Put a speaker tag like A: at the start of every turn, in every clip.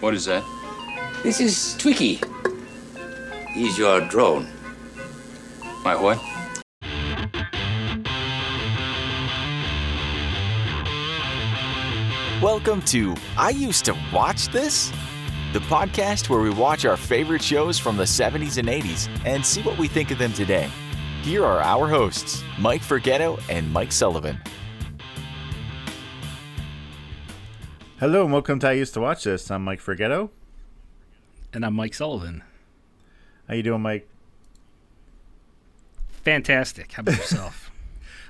A: What is that?
B: This is Twiki. He's your drone.
A: My what?
C: Welcome to I Used to Watch This, the podcast where we watch our favorite shows from the 70s and 80s and see what we think of them today. Here are our hosts, Mike Forgetto and Mike Sullivan.
D: Hello and welcome to I Used to Watch This. I'm Mike Forgetto.
E: And I'm Mike Sullivan.
D: How you doing, Mike?
E: Fantastic. How about yourself?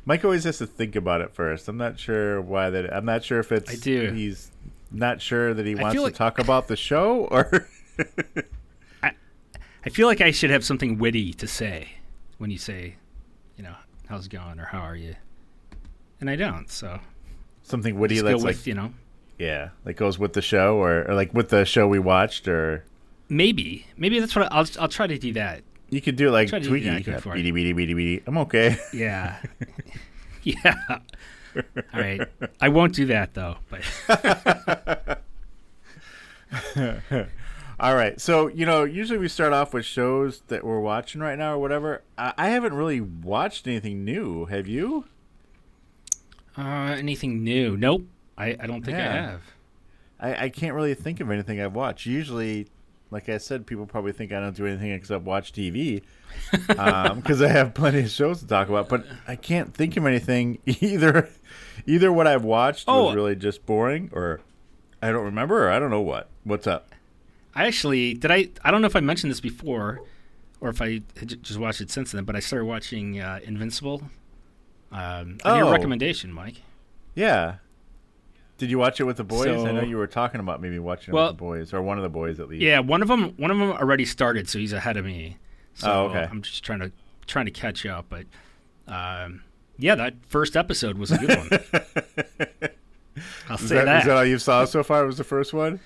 D: Mike always has to think about it first. I'm not sure why that. I'm not sure if it's.
E: I do.
D: He's not sure that he
E: I
D: wants
E: feel
D: to talk about the show, or
E: I feel like I should have something witty to say when you say, you know, how's it going or how are you? And I don't. So
D: something witty that's
E: go
D: like
E: with, you know,
D: yeah, that goes with the show, or, or like with the show we watched, or
E: maybe. Maybe that's what I, I'll, I'll try to do that.
D: you could do like
E: Try to do
D: Twiggy.
E: that
D: You
E: going
D: could
E: forward.
D: beady beady beady beady. I'm okay.
E: Yeah. yeah. All right. I won't do that though. But
D: All right. So, you know, usually we start off with shows that we're watching right now or whatever. I, I haven't really watched anything new. Have you?
E: uh, anything new? Nope. I, I don't think I have.
D: I, I can't really think of anything I've watched. Usually, like I said, people probably think I don't do anything except watch TV because I have plenty of shows to talk about. But I can't think of anything either. Either what I've watched was
E: Oh.
D: really just boring, or I don't remember, or I don't know what. What's up?
E: I actually did. I I don't know if I mentioned this before, or if I had j- just watched it since then. But I started watching uh, Invincible. Um, on your
D: Oh.
E: recommendation, Mike.
D: Yeah. Did you watch it with the boys? I know you were talking about maybe watching it with the boys, or one of the boys at least.
E: Yeah, one of them one of them already started, so he's ahead of me. So
D: Oh, okay.
E: I'm just trying to trying to catch up, but um, yeah, that first episode was a good one. I'll
D: Is
E: say
D: that,
E: that.
D: is that all you saw so far? Was the first one?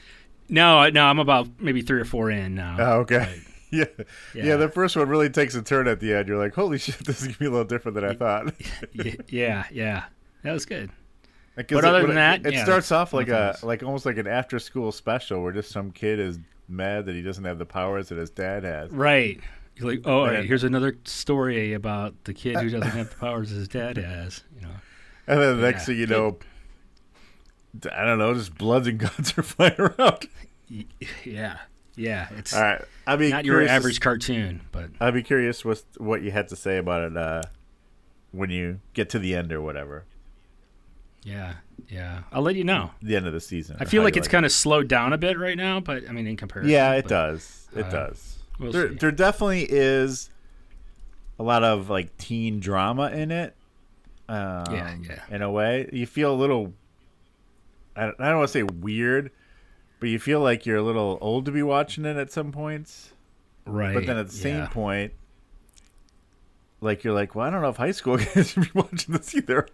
E: no, no, I'm about maybe three or four in now.
D: Oh, okay. Yeah. yeah,
E: Yeah.
D: The first one really takes a turn at the end. You're like, "Holy shit, this is gonna be a little different than I thought."
E: Yeah, yeah, that was good.
D: 'Cause
E: But
D: it-
E: other
D: when
E: than that,
D: it
E: yeah,
D: starts off like a
E: else.
D: like almost like an after school special where just some kid is mad that he doesn't have the powers that his dad has.
E: Right. You're like, oh, all right,
D: And-
E: here's another story about the kid who doesn't have the powers his dad has. You know.
D: And then the next thing you know, I don't know, just bloods and guns are flying around.
E: Yeah, yeah. It's
D: All right, I'd be
E: not your average cartoon, but
D: I'd be curious what what you had to say about it uh, when you get to the end or whatever,
E: yeah, yeah. I'll let you know.
D: the end of the season.
E: I feel like it's kind of slowed down a bit right now, but I mean, in comparison.
D: Yeah, it
E: but
D: does. It
E: uh,
D: does.
E: we'll
D: there,
E: see.
D: there definitely is a lot of like teen drama in it. Um,
E: Yeah, yeah.
D: In a way, you feel a little. I don't, I don't want to say weird, but you feel like you're a little old to be watching it at some points.
E: Right.
D: But then at the same
E: yeah.
D: point, like you're like, well, I don't know if high school kids should be watching this either.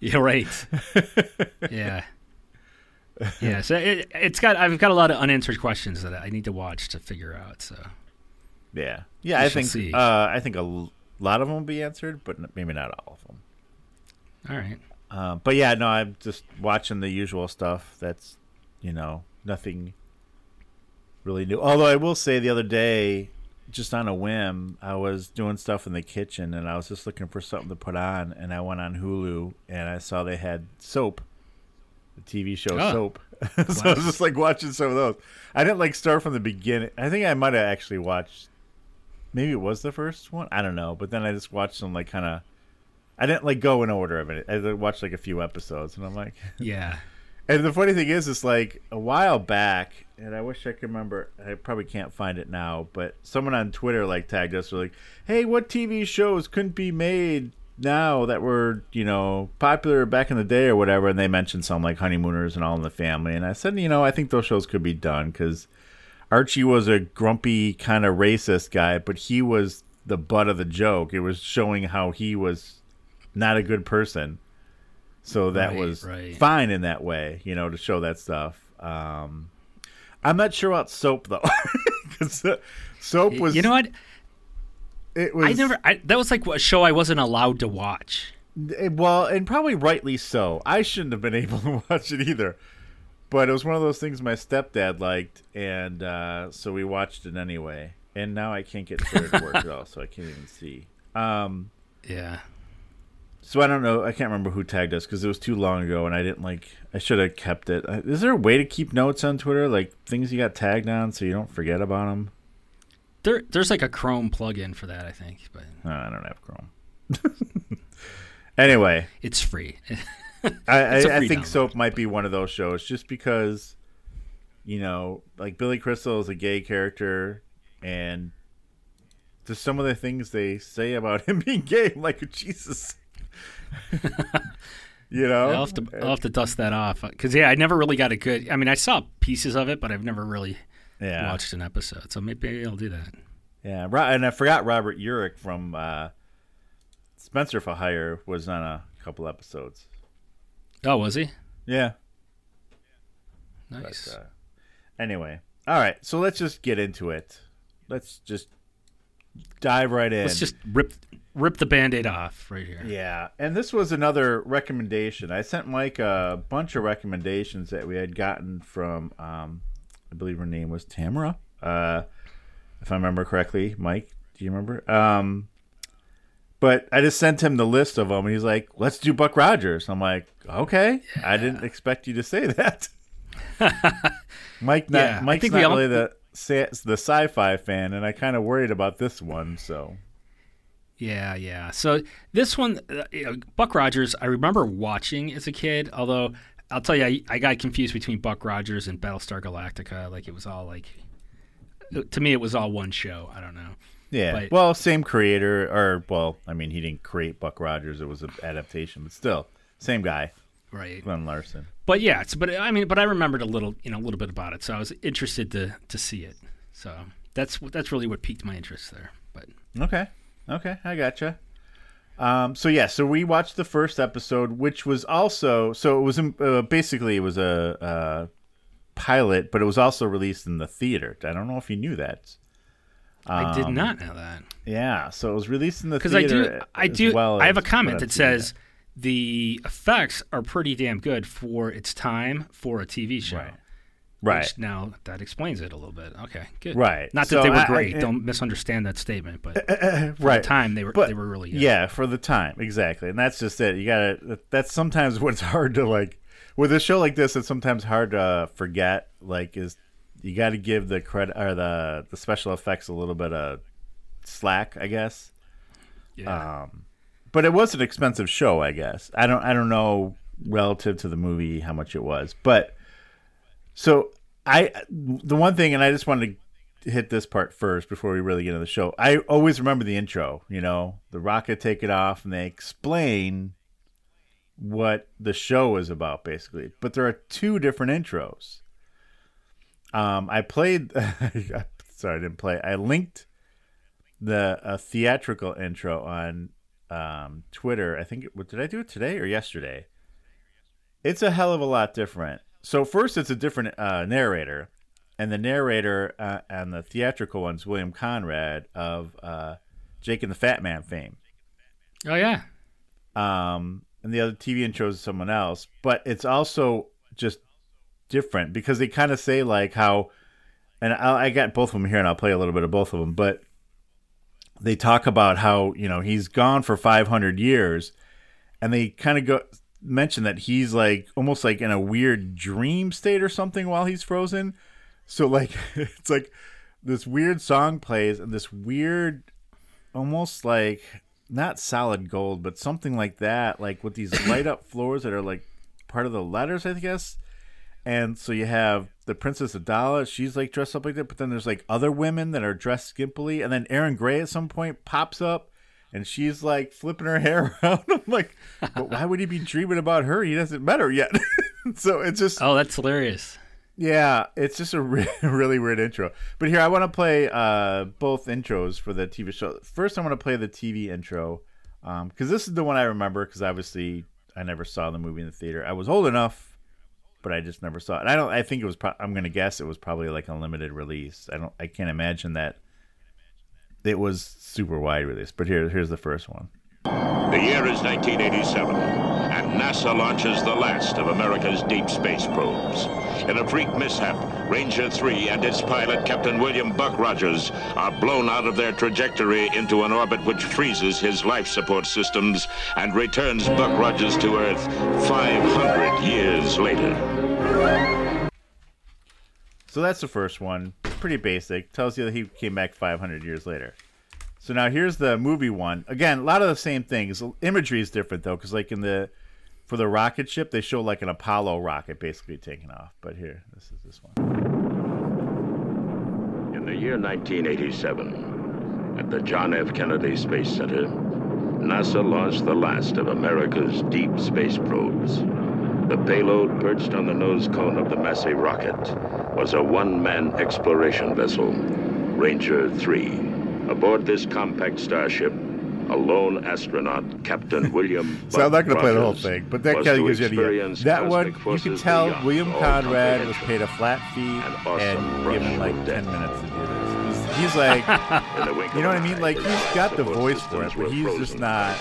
E: Yeah, right. yeah. Yeah, so it, it's got I've got a lot of unanswered questions that I need to watch to figure out. So
D: Yeah, yeah.
E: We
D: I think
E: see.
D: uh, I think a l- lot of them will be answered, but maybe not all of them.
E: all right.
D: Uh, but yeah, no, I'm just watching the usual stuff. That's you know nothing really new. Although I will say, the other day, just on a whim, I was doing stuff in the kitchen and I was just looking for something to put on, and I went on Hulu and I saw they had Soap, the TV show
E: Oh.
D: Soap. so I was just like watching some of those. I didn't like start from the beginning. I think I might have actually watched. Maybe it was the first one. I don't know. But then I just watched them like kind of. I didn't like go in order of it. I watched like a few episodes, and I'm like,
E: Yeah.
D: And the funny thing is, it's like a while back, and I wish I could remember. I probably can't find it now, but someone on Twitter like tagged us, were like, "Hey, what TV shows couldn't be made now that were you know popular back in the day or whatever?" And they mentioned some like Honeymooners and All in the Family, and I said, you know, I think those shows could be done because Archie was a grumpy kind of racist guy, but he was the butt of the joke. It was showing how he was not a good person. So that
E: Right,
D: was
E: right.
D: fine in that way, you know, to show that stuff. Um, I'm not sure about soap though, because soap was.
E: you know what?
D: It was.
E: I never. I, that was like a show I wasn't allowed to watch.
D: eh, Well, and probably rightly so. I shouldn't have been able to watch it either. but it was one of those things my stepdad liked, and uh, so we watched it anyway. And now I can't get Twitter to work at all, so I can't even see. Um,
E: Yeah.
D: So I don't know. I can't remember who tagged us because it was too long ago, and I didn't like. I should have kept it. Uh, there a way to keep notes on Twitter, like things you got tagged on, so you don't forget about them?
E: There, there's like a Chrome plugin for that, I think, but
D: No, I don't have Chrome. anyway,
E: it's free.
D: I, I, I
E: free
D: think
E: download.
D: Soap might be one of those shows just because, you know, like Billy Crystal is a gay character, and just some of the things they say about him being gay, I'm like Jesus. you know,
E: I'll have to, I'll have to dust that off because yeah, I never really got a good. I mean, I saw pieces of it, but I've never really
D: yeah,
E: watched an episode. So maybe I'll do that.
D: yeah. And I forgot Robert Urich from uh, Spencer for Hire was on a couple episodes.
E: Oh, was he?
D: Yeah.
E: Nice.
D: But, uh, anyway, all right. So let's just get into it. Let's just dive right in.
E: Let's just rip rip the band-aid off right here.
D: yeah. And this was another recommendation. I sent Mike a bunch of recommendations that we had gotten from. Um, I believe her name was Tamara. Uh, if I remember correctly, Mike. Do you remember? Um, but I just sent him the list of them, and he's like, "Let's do Buck Rogers." I'm like, "Okay." I didn't expect you to say that. Mike, not,
E: Yeah, I
D: Mike's not
E: all-
D: really the the sci-fi fan, and I kind of worried about this one. So
E: Yeah, yeah. So this one, uh, you know, Buck Rogers, I remember watching as a kid. Although I'll tell you, I, I got confused between Buck Rogers and Battlestar Galactica. Like it was all like, to me, it was all one show. I don't know.
D: yeah,
E: But-
D: well, same creator, or well, I mean, he didn't create Buck Rogers; it was an adaptation, but still, same guy,
E: Right.
D: Glen Larson.
E: But yeah, it's, but I mean, but I remembered a little, you know, a little bit about it, so I was interested to to see it. So that's that's really what piqued my interest there. But
D: Okay. Okay, I gotcha. Um, so yeah, so we watched the first episode, which was also so it was um, uh, basically it was a, uh pilot, but it was also released in the theater. I don't know if you knew that.
E: I did
D: Um,
E: not know that
D: Yeah, so it was released in the
E: because I
D: theater.
E: do, I do,
D: well
E: I have a comment that says the effects are pretty damn good for its time for a TV show.
D: Right. Right,
E: Which now that explains it a little bit. Okay, good.
D: Right.
E: Not that
D: So
E: they were
D: I- I-
E: great. Don't misunderstand that statement. But eh, eh, eh, for
D: right.
E: the time, they were
D: But-
E: they were really good.
D: Yeah, for the time, exactly, and that's just it. You gotta. That's sometimes what's hard to like with a show like this. It's sometimes hard to uh, forget. Like, is you got to give the credit or the the special effects a little bit of slack, I guess.
E: Yeah.
D: Um, but it was an expensive show, I guess. I don't. I don't know relative to the movie how much it was, but so I the one thing, and I just wanted to hit this part first before we really get into the show. I always remember the intro. You know, the rocket take it off, and they explain what the show is about, basically. But there are two different intros. Um, I played. sorry, I didn't play. I linked the a theatrical intro on um, Twitter. I think. What did I do it today or yesterday? It's a hell of a lot different. So first, it's a different uh, narrator, and the narrator uh, on the theatrical one's William Conrad of uh, Jake and the Fat Man fame.
E: oh yeah.
D: Um, and the other TV intros is someone else, but it's also just different because they kind of say like how, and I, I got both of them here, and I'll play a little bit of both of them, but they talk about how you know he's gone for 500 years, and they kind of go mention that he's like almost like in a weird dream state or something while he's frozen. So like it's like this weird song plays and this weird almost like not solid gold, but something like that, like with these light up floors that are like part of the letters, I guess. And so you have the Princess Ardala, she's like dressed up like that, but then there's like other women that are dressed skimpily, and then Erin Gray at some point pops up and she's like flipping her hair around. I'm like, but why would he be dreaming about her? He doesn't met her yet. so it's just
E: Oh, that's hilarious.
D: yeah, it's just a re- really weird intro. But here, I want to play uh, both intros for the TV show. First, I want to play the TV intro because this is the one I remember. Because obviously, I never saw the movie in the theater. I was old enough, but I just never saw it. I don't. I think it was. Pro- I'm gonna guess it was probably like a limited release. I don't. I can't imagine that it was super wide release. But here, here's the first one.
F: The year is 1987, and NASA launches the last of America's deep space probes. In a freak mishap, Ranger 3 and its pilot, Captain William Buck Rogers, are blown out of their trajectory into an orbit which freezes his life support systems and returns Buck Rogers to Earth 500 years later.
D: So that's the first one. Pretty basic. Tells you that he came back 500 years later. So now here's the movie one. Again, a lot of the same things. Imagery is different though, because like in the for the rocket ship, they show like an Apollo rocket basically taking off. But here, this is this one.
F: In the year 1987, at the John F. Kennedy Space Center, NASA launched the last of America's deep space probes. The payload perched on the nose cone of the Massey rocket was a one-man exploration vessel, Ranger 3. Aboard this compact starship, a lone astronaut, Captain William.
D: So I'm not going to play the whole thing, but that kind of gives you an idea. That one, you can tell William Conrad was paid a flat fee
F: An awesome
D: and given like 10 minutes to do this. He's, like,
F: In the wink
D: you know what I mean? Like he's got the voice for it, but he's just not.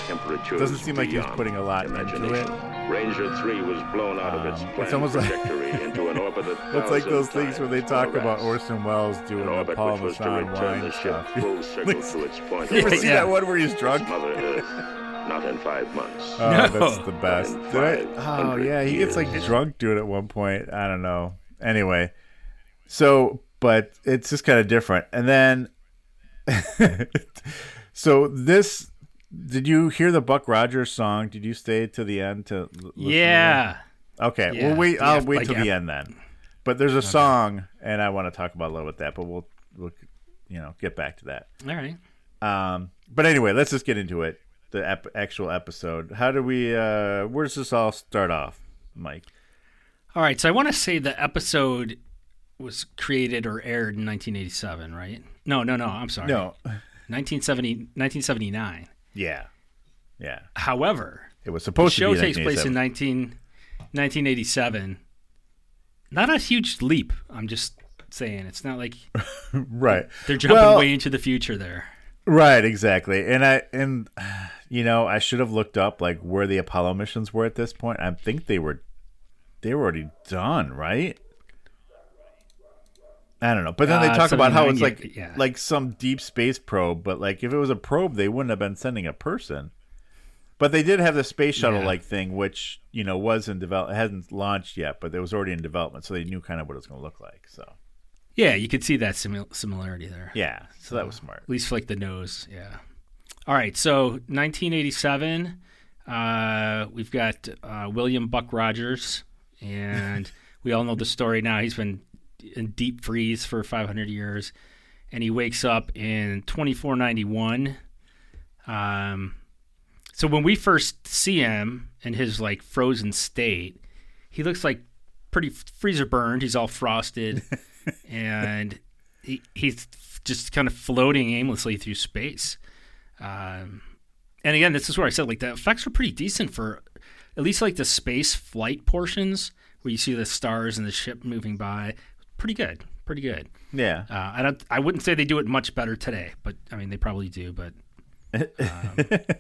D: Doesn't seem like he's putting a lot into it.
F: Ranger 3 was blown out of its
D: Um, it's almost like-
F: trajectory into an orbit
D: It's like those things where they talk about. Orson Welles doing the Paul Masson wine stuff.
F: full circle to its point
D: You ever see that one where he's drunk?
F: Not in five months.
D: Oh,
E: No.
D: that's the best. Did I? Oh, yeah, he gets like drunk doing it at one point. I don't know. Anyway, so but it's just kind of different. And then, so this, did you hear the Buck Rogers song? Did you stay to the end to? l- to
E: Yeah.
D: it? Okay,
E: Yeah,
D: well wait. I'll wait
E: like
D: till the end then. But there's a song, and I want to talk about a little bit that, but we'll we'll you know get back to that.
E: All right.
D: Um, but anyway, let's just get into it. The ep- actual episode. How do we? uh Where does this all start off, Mike?
E: All right. So I want to say the episode was created or aired in 1987, right? No, no, no. I'm sorry.
D: No.
E: 1970, 1979.
D: Yeah. Yeah.
E: However,
D: It was
E: the
D: supposed
E: show
D: to be
E: takes place in 19, 1987. Not a huge leap. I'm just saying. It's not like
D: right.
E: they're jumping
D: Well-
E: way into the future there.
D: Right, exactly. And I and you know, I should have looked up like where the Apollo missions were at this point. I think they were they were already done, right? I don't know. But then they
E: Uh,
D: talk about how it's like
E: yeah.
D: like some deep space probe, but like if it was a probe, they wouldn't have been sending a person. But they did have the space shuttle like thing, which you know was in develop, hasn't launched yet, but it was already in development, so they knew kind of what it was going to look like. So
E: Yeah, you could see that simil- similarity there.
D: yeah, so that was smart.
E: At least for like the nose. Yeah. All right. So 1987, uh, we've got uh, William Buck Rogers, and we all know the story now. He's been in deep freeze for 500 years, and he wakes up in 2491. Um, so when we first see him in his like frozen state, he looks like pretty freezer burned. He's all frosted, and he, he's just kind of floating aimlessly through space. Um, and again, this is where I said like the effects were pretty decent for at least like the space flight portions where you see the stars and the ship moving by. Pretty good, pretty good.
D: Yeah.
E: Uh, I don't. I wouldn't say they do it much better today, but I mean they probably do. But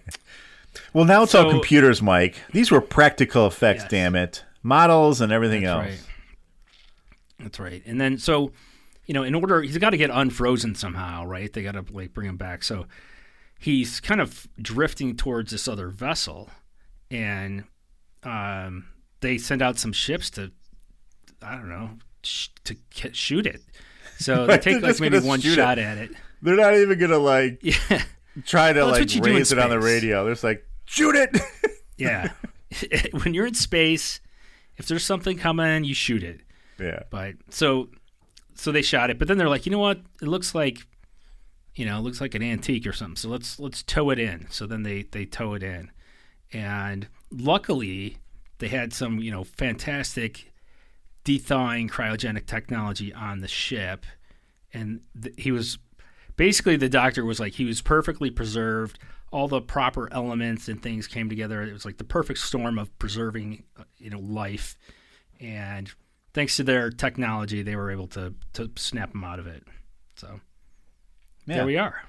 D: Well, now it's all computers, Mike. These were practical effects,
E: Yes.
D: damn it. Models and everything
E: That's
D: else.
E: right. That's right. And then so, you know, in order he's got to get unfrozen somehow, right? They got to like bring him back. So he's kind of drifting towards this other vessel, and um, they send out some ships to, I don't know, sh- to k- shoot it. So they
D: Right,
E: take like maybe one shot
D: it.
E: at it.
D: They're not even gonna like
E: Yeah.
D: try to
E: Well,
D: like
E: what you do in
D: raise it on the radio. They're just like, shoot it.
E: Yeah. when you're in space, if there's something coming, you shoot it.
D: yeah.
E: But so so they shot it, but then they're like, you know what? It looks like you know, it looks like an antique or something. So let's let's tow it in. So then they they tow it in. And luckily they had some, you know, fantastic thawing cryogenic technology on the ship. And th- he was basically the doctor was like he was perfectly preserved. All the proper elements and things came together. It was like the perfect storm of preserving uh, you know life. And thanks to their technology they were able to to snap him out of it. So
D: Yeah.
E: there we are.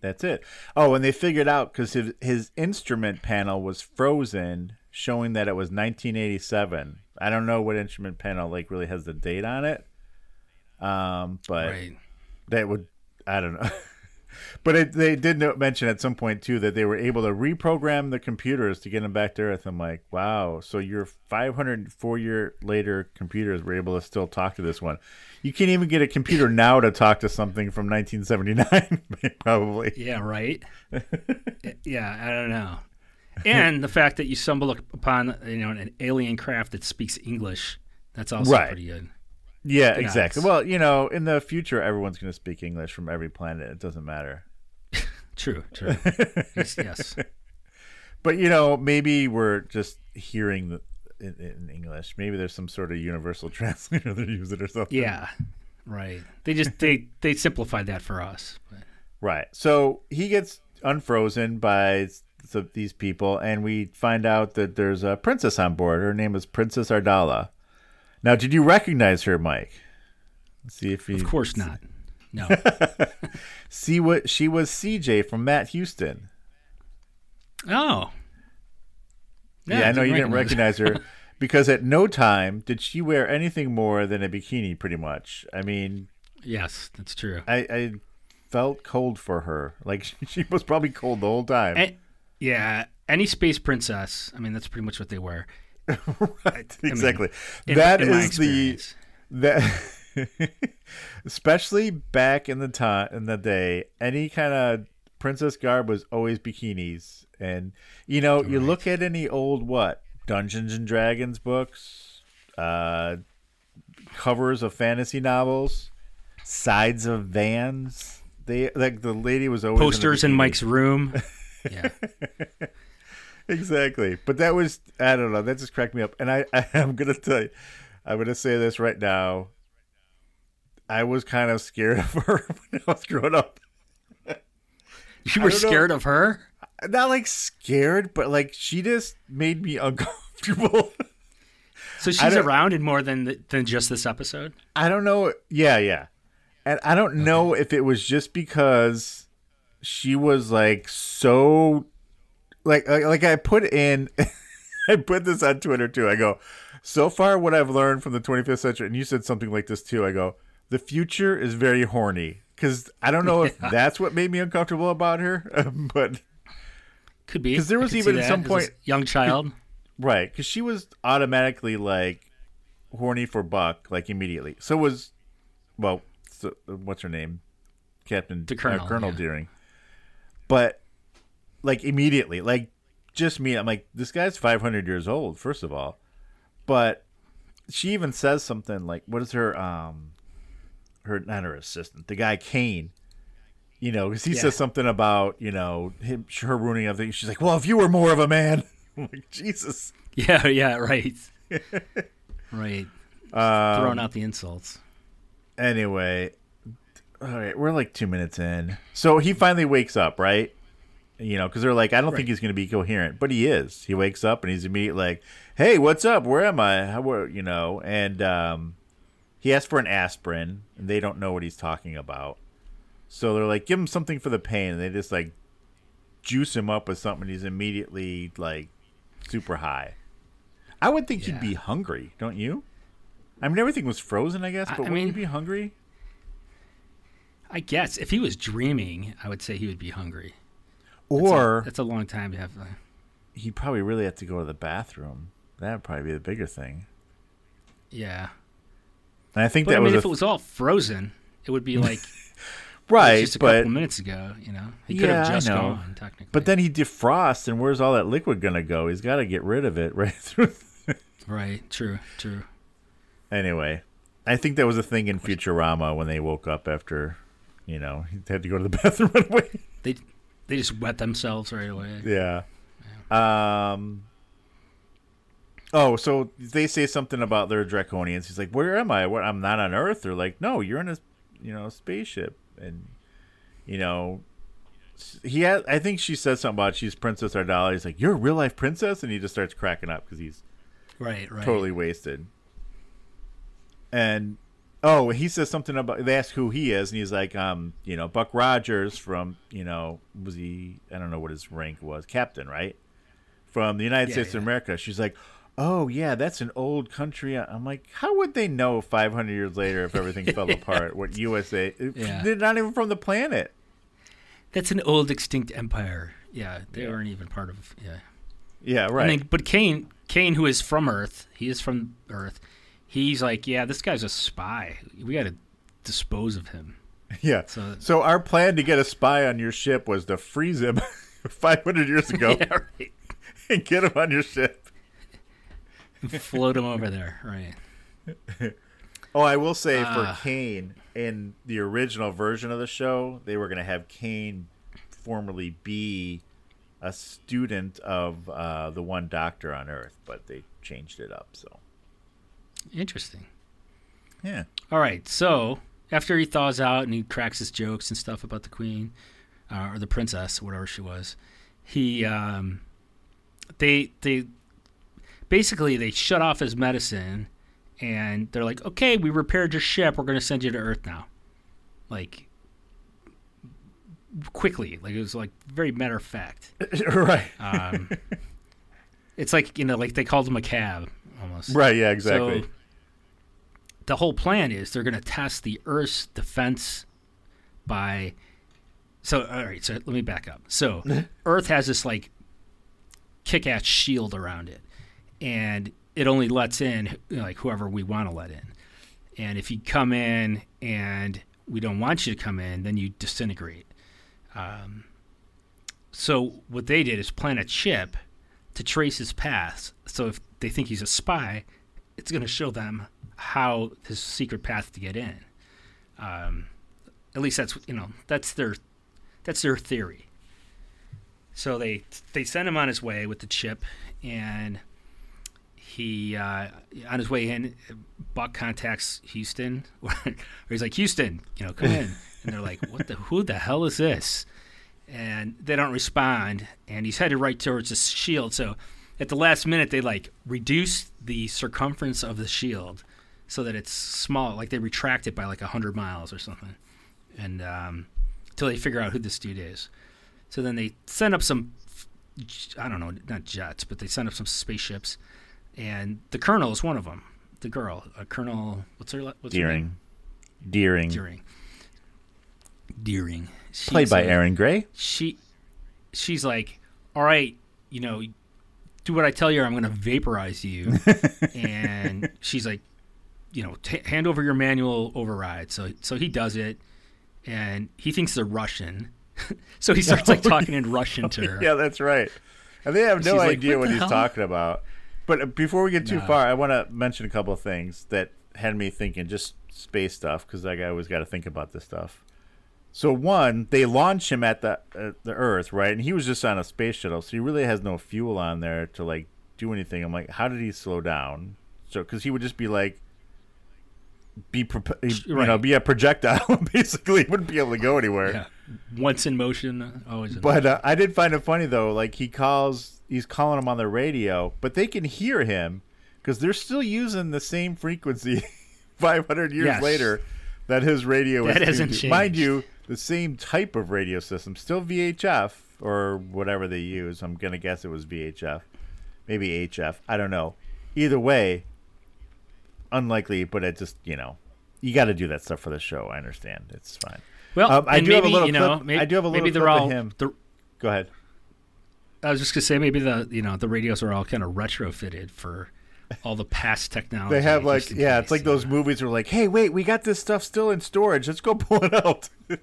D: That's it. Oh, and they figured out because his, his instrument panel was frozen showing that it was 1987. I don't know what instrument panel like really has the date on it. Um, but
E: Right.
D: that would I don't know. but it, they did mention at some point too that they were able to reprogram the computers to get them back to Earth. I'm like, wow. So your 504 year later computers were able to still talk to this one. You can't even get a computer now to talk to something from 1979, probably.
E: Yeah, right. yeah, I don't know. And the fact that you stumble upon you know an alien craft that speaks English, that's also
D: Right.
E: pretty good.
D: Yeah, exactly. Well, you know, in the future, everyone's going to speak English from every planet. It doesn't matter.
E: True, true. yes, yes.
D: But you know, maybe we're just hearing the in, in English. Maybe there's some sort of universal translator they're using or something.
E: Yeah, right. They just they they simplified that for us. But,
D: Right. So he gets unfrozen by s- these people, and we find out that there's a princess on board. Her name is Princess Ardala. Now, did you recognize her, Mike? Let's see if you
E: of course not. No.
D: see what she was. CJ from Matt Houston.
E: Oh.
D: Yeah, I know you didn't recognize her because at no time did she wear anything more than a bikini. Pretty much. I mean,
E: yes, that's true.
D: I, I felt cold for her. Like she was probably cold the whole time.
E: A- yeah, any space princess. I mean, that's pretty much what they were.
D: right. Exactly.
E: In,
D: That
E: in my
D: is the that especially back in the time in the day any kind of princess garb was always bikinis and you know you look at any old what dungeons and dragons books uh covers of fantasy novels sides of vans they like the lady was always
E: posters in
D: bikini.
E: Mike's room. Yeah.
D: exactly. But that was I don't know. That just cracked me up. And I, I am gonna tell you, I'm gonna say this right now. I was kind of scared of her when I was growing up.
E: You were
D: don't know.
E: scared of her?
D: Not like scared, but like she just made me uncomfortable.
E: So she's around in more than th- than just this episode.
D: I don't know. Yeah, yeah. And I don't know if it was just because she was like so like like, like I put in I put this on Twitter too. I go, so far what I've learned from the 25th century and you said something like this too. I go, the future is very horny cuz I don't know if that's what made me uncomfortable about her, but
E: Could be.
D: Cuz there was even at some point-
E: young child.
D: right, cuz she was automatically like horny for Buck like immediately. So was well, so, what's her name? Captain
E: The Colonel,
D: uh, Colonel
E: yeah.
D: Deering. But like immediately, like just me, I'm like, this guy's 500 years old, first of all. But she even says something like, what is her, um, her, not her assistant, the guy Kane, you know, because he
E: Yeah.
D: says something about, you know, him, her ruining everything. She's like, well, if you were more of a man, like, Jesus.
E: Yeah, yeah, right. right.
D: Um,
E: Throwing out the insults.
D: Anyway, all right, we're like two minutes in. So he finally wakes up, right? You know, because they're like, I don't think he's going to be coherent, but he is. He wakes up and he's immediately like, "Hey, what's up? Where am I? How were you know?" And um, he asks for an aspirin, and they don't know what he's talking about. So they're like, "Give him something for the pain," and they just like juice him up with something. He's immediately like super high. I would think
E: Yeah.
D: he'd be hungry, don't you? I mean, everything was frozen, I guess, but
E: I
D: wouldn't
E: mean-
D: he be hungry?
E: I guess if he was dreaming, I would say he would be hungry.
D: Or
E: That's a long time to have. Uh,
D: he'd probably really have to go to the bathroom. That would probably be the bigger thing.
E: yeah.
D: And I think
E: But
D: that
E: I mean,
D: was,
E: if
D: a,
E: it was all frozen, it would be like
D: right,
E: just a
D: but
E: couple minutes ago. You know, he could
D: Yeah,
E: have just gone technically.
D: but then he defrosts, and where's all that liquid gonna go? He's got to get rid of it right through.
E: right, true, true.
D: anyway, I think that was a thing in Futurama when they woke up after, you know, he had to go to the bathroom right away.
E: They they just wet themselves right away.
D: Yeah. Um. Oh, so they say something about their draconians. He's like, "Where am I? What? I'm not on Earth." They're like, "No, you're in a, you know, spaceship." And you know, he had. I think she says something about she's Princess Ardala. He's like, "You're a real life princess," and he just starts cracking up because he's
E: Right, right.
D: totally wasted. And oh, he says something about they ask who he is, and he's like, um, you know, Buck Rogers from, you know, was he? I don't know what his rank was, captain, right? from the United
E: Yeah,
D: States of. America. She's like, "Oh yeah, that's an old country." I'm like, "How would they know 500 years later if everything fell apart? What USA?
E: Yeah.
D: They're not even from the planet."
E: That's an old extinct empire. Yeah, they weren't even part of. Yeah.
D: Yeah, right.
E: I mean, but Kane, Kane, who is from Earth, he is from Earth. He's like, yeah, this guy's a spy. We got to dispose of him.
D: yeah.
E: so-
D: So, our plan to get a spy on your ship was to freeze him 500 years ago
E: Yeah, right.
D: and get him on your ship.
E: Float him over there, right?
D: Oh, I will say
E: Ah.
D: for Kane in the original version of the show, they were going to have Kane formerly be a student of uh, the one doctor on Earth, but they changed it up. So
E: Interesting.
D: yeah,
E: All right, so after he thaws out and he cracks his jokes and stuff about the queen uh, or the princess, whatever she was, he um, they they basically they shut off his medicine and they're like, okay, we repaired your ship. We're going to send you to Earth now, like quickly. Like it was like very matter of fact.
D: right,
E: Um, it's like you know, like they called him a cab almost.
D: right, yeah, exactly.
E: So the whole plan is they're going to test the Earth's defense by. So all right, so let me back up. So Earth has this like kick-ass shield around it, and it only lets in like whoever we want to let in. And if you come in and we don't want you to come in, then you disintegrate. Um, so what they did is plant a chip to trace his path. So if they think he's a spy, it's going to show them how his secret path to get in. Um, at least that's you know that's their that's their theory. So they they send him on his way with the chip, and he uh, on his way in, Buck contacts Houston, or he's like Houston, you know, come in, and they're like, what the who the hell is this? And they don't respond, and he's headed right towards the shield. So at the last minute, they like reduce the circumference of the shield so that it's small, like they retract it by like hundred miles or something, and um, until they figure out who this dude is. So then they send up some, I don't know, not jets, but they send up some spaceships, and the colonel is one of them. The girl, uh, Colonel, what's her? What's her name?
D: Deering, Deering,
E: Deering. Deering.
D: played by
E: uh,
D: Erin Gray.
E: She, she's like, all right, you know, do what I tell you, or I'm going to vaporize you. and she's like, you know, t- hand over your manual override. So, so he does it, and he thinks they're Russian. so he starts like talking in Russian to her.
D: Yeah, that's right. And they have no
E: She's like,
D: idea
E: "What
D: what, he's
E: hell?"
D: talking about. But uh, before we get too
E: No.
D: far, I want to mention a couple of things that had me thinking just space stuff because I always got to think about this stuff. So one, they launch him at the uh, the Earth, right? And he was just on a space shuttle, so he really has no fuel on there to like do anything. I'm like, how did he slow down? So because he would just be like, be you know, be a projectile. Basically, he wouldn't be able to go anywhere.
E: Yeah. Once in motion, uh, always. In
D: But uh, I did find it funny though. Like he calls, he's calling them on the radio, but they can hear him because they're still using the same frequency 500 years
E: Yes.
D: later that his radio
E: That
D: is.
E: hasn't
D: to. Mind you, the same type of radio system, still VHF or whatever they use. I'm gonna guess it was VHF, maybe HF. I don't know. Either way, unlikely. But it just you know, you got to do that stuff for the show. I understand. It's fine.
E: well,
D: um, I do have a
E: maybe,
D: little
E: you know,
D: clip-
E: maybe,
D: I do have a little
E: maybe they're all.
D: him.
E: The,
D: Go ahead.
E: I was just gonna say maybe the you know the radios are all kind of retrofitted for all the past technology.
D: They have like yeah,
E: case,
D: it's like those
E: know.
D: movies where like, hey, wait, we got this stuff still in storage. Let's go pull it out.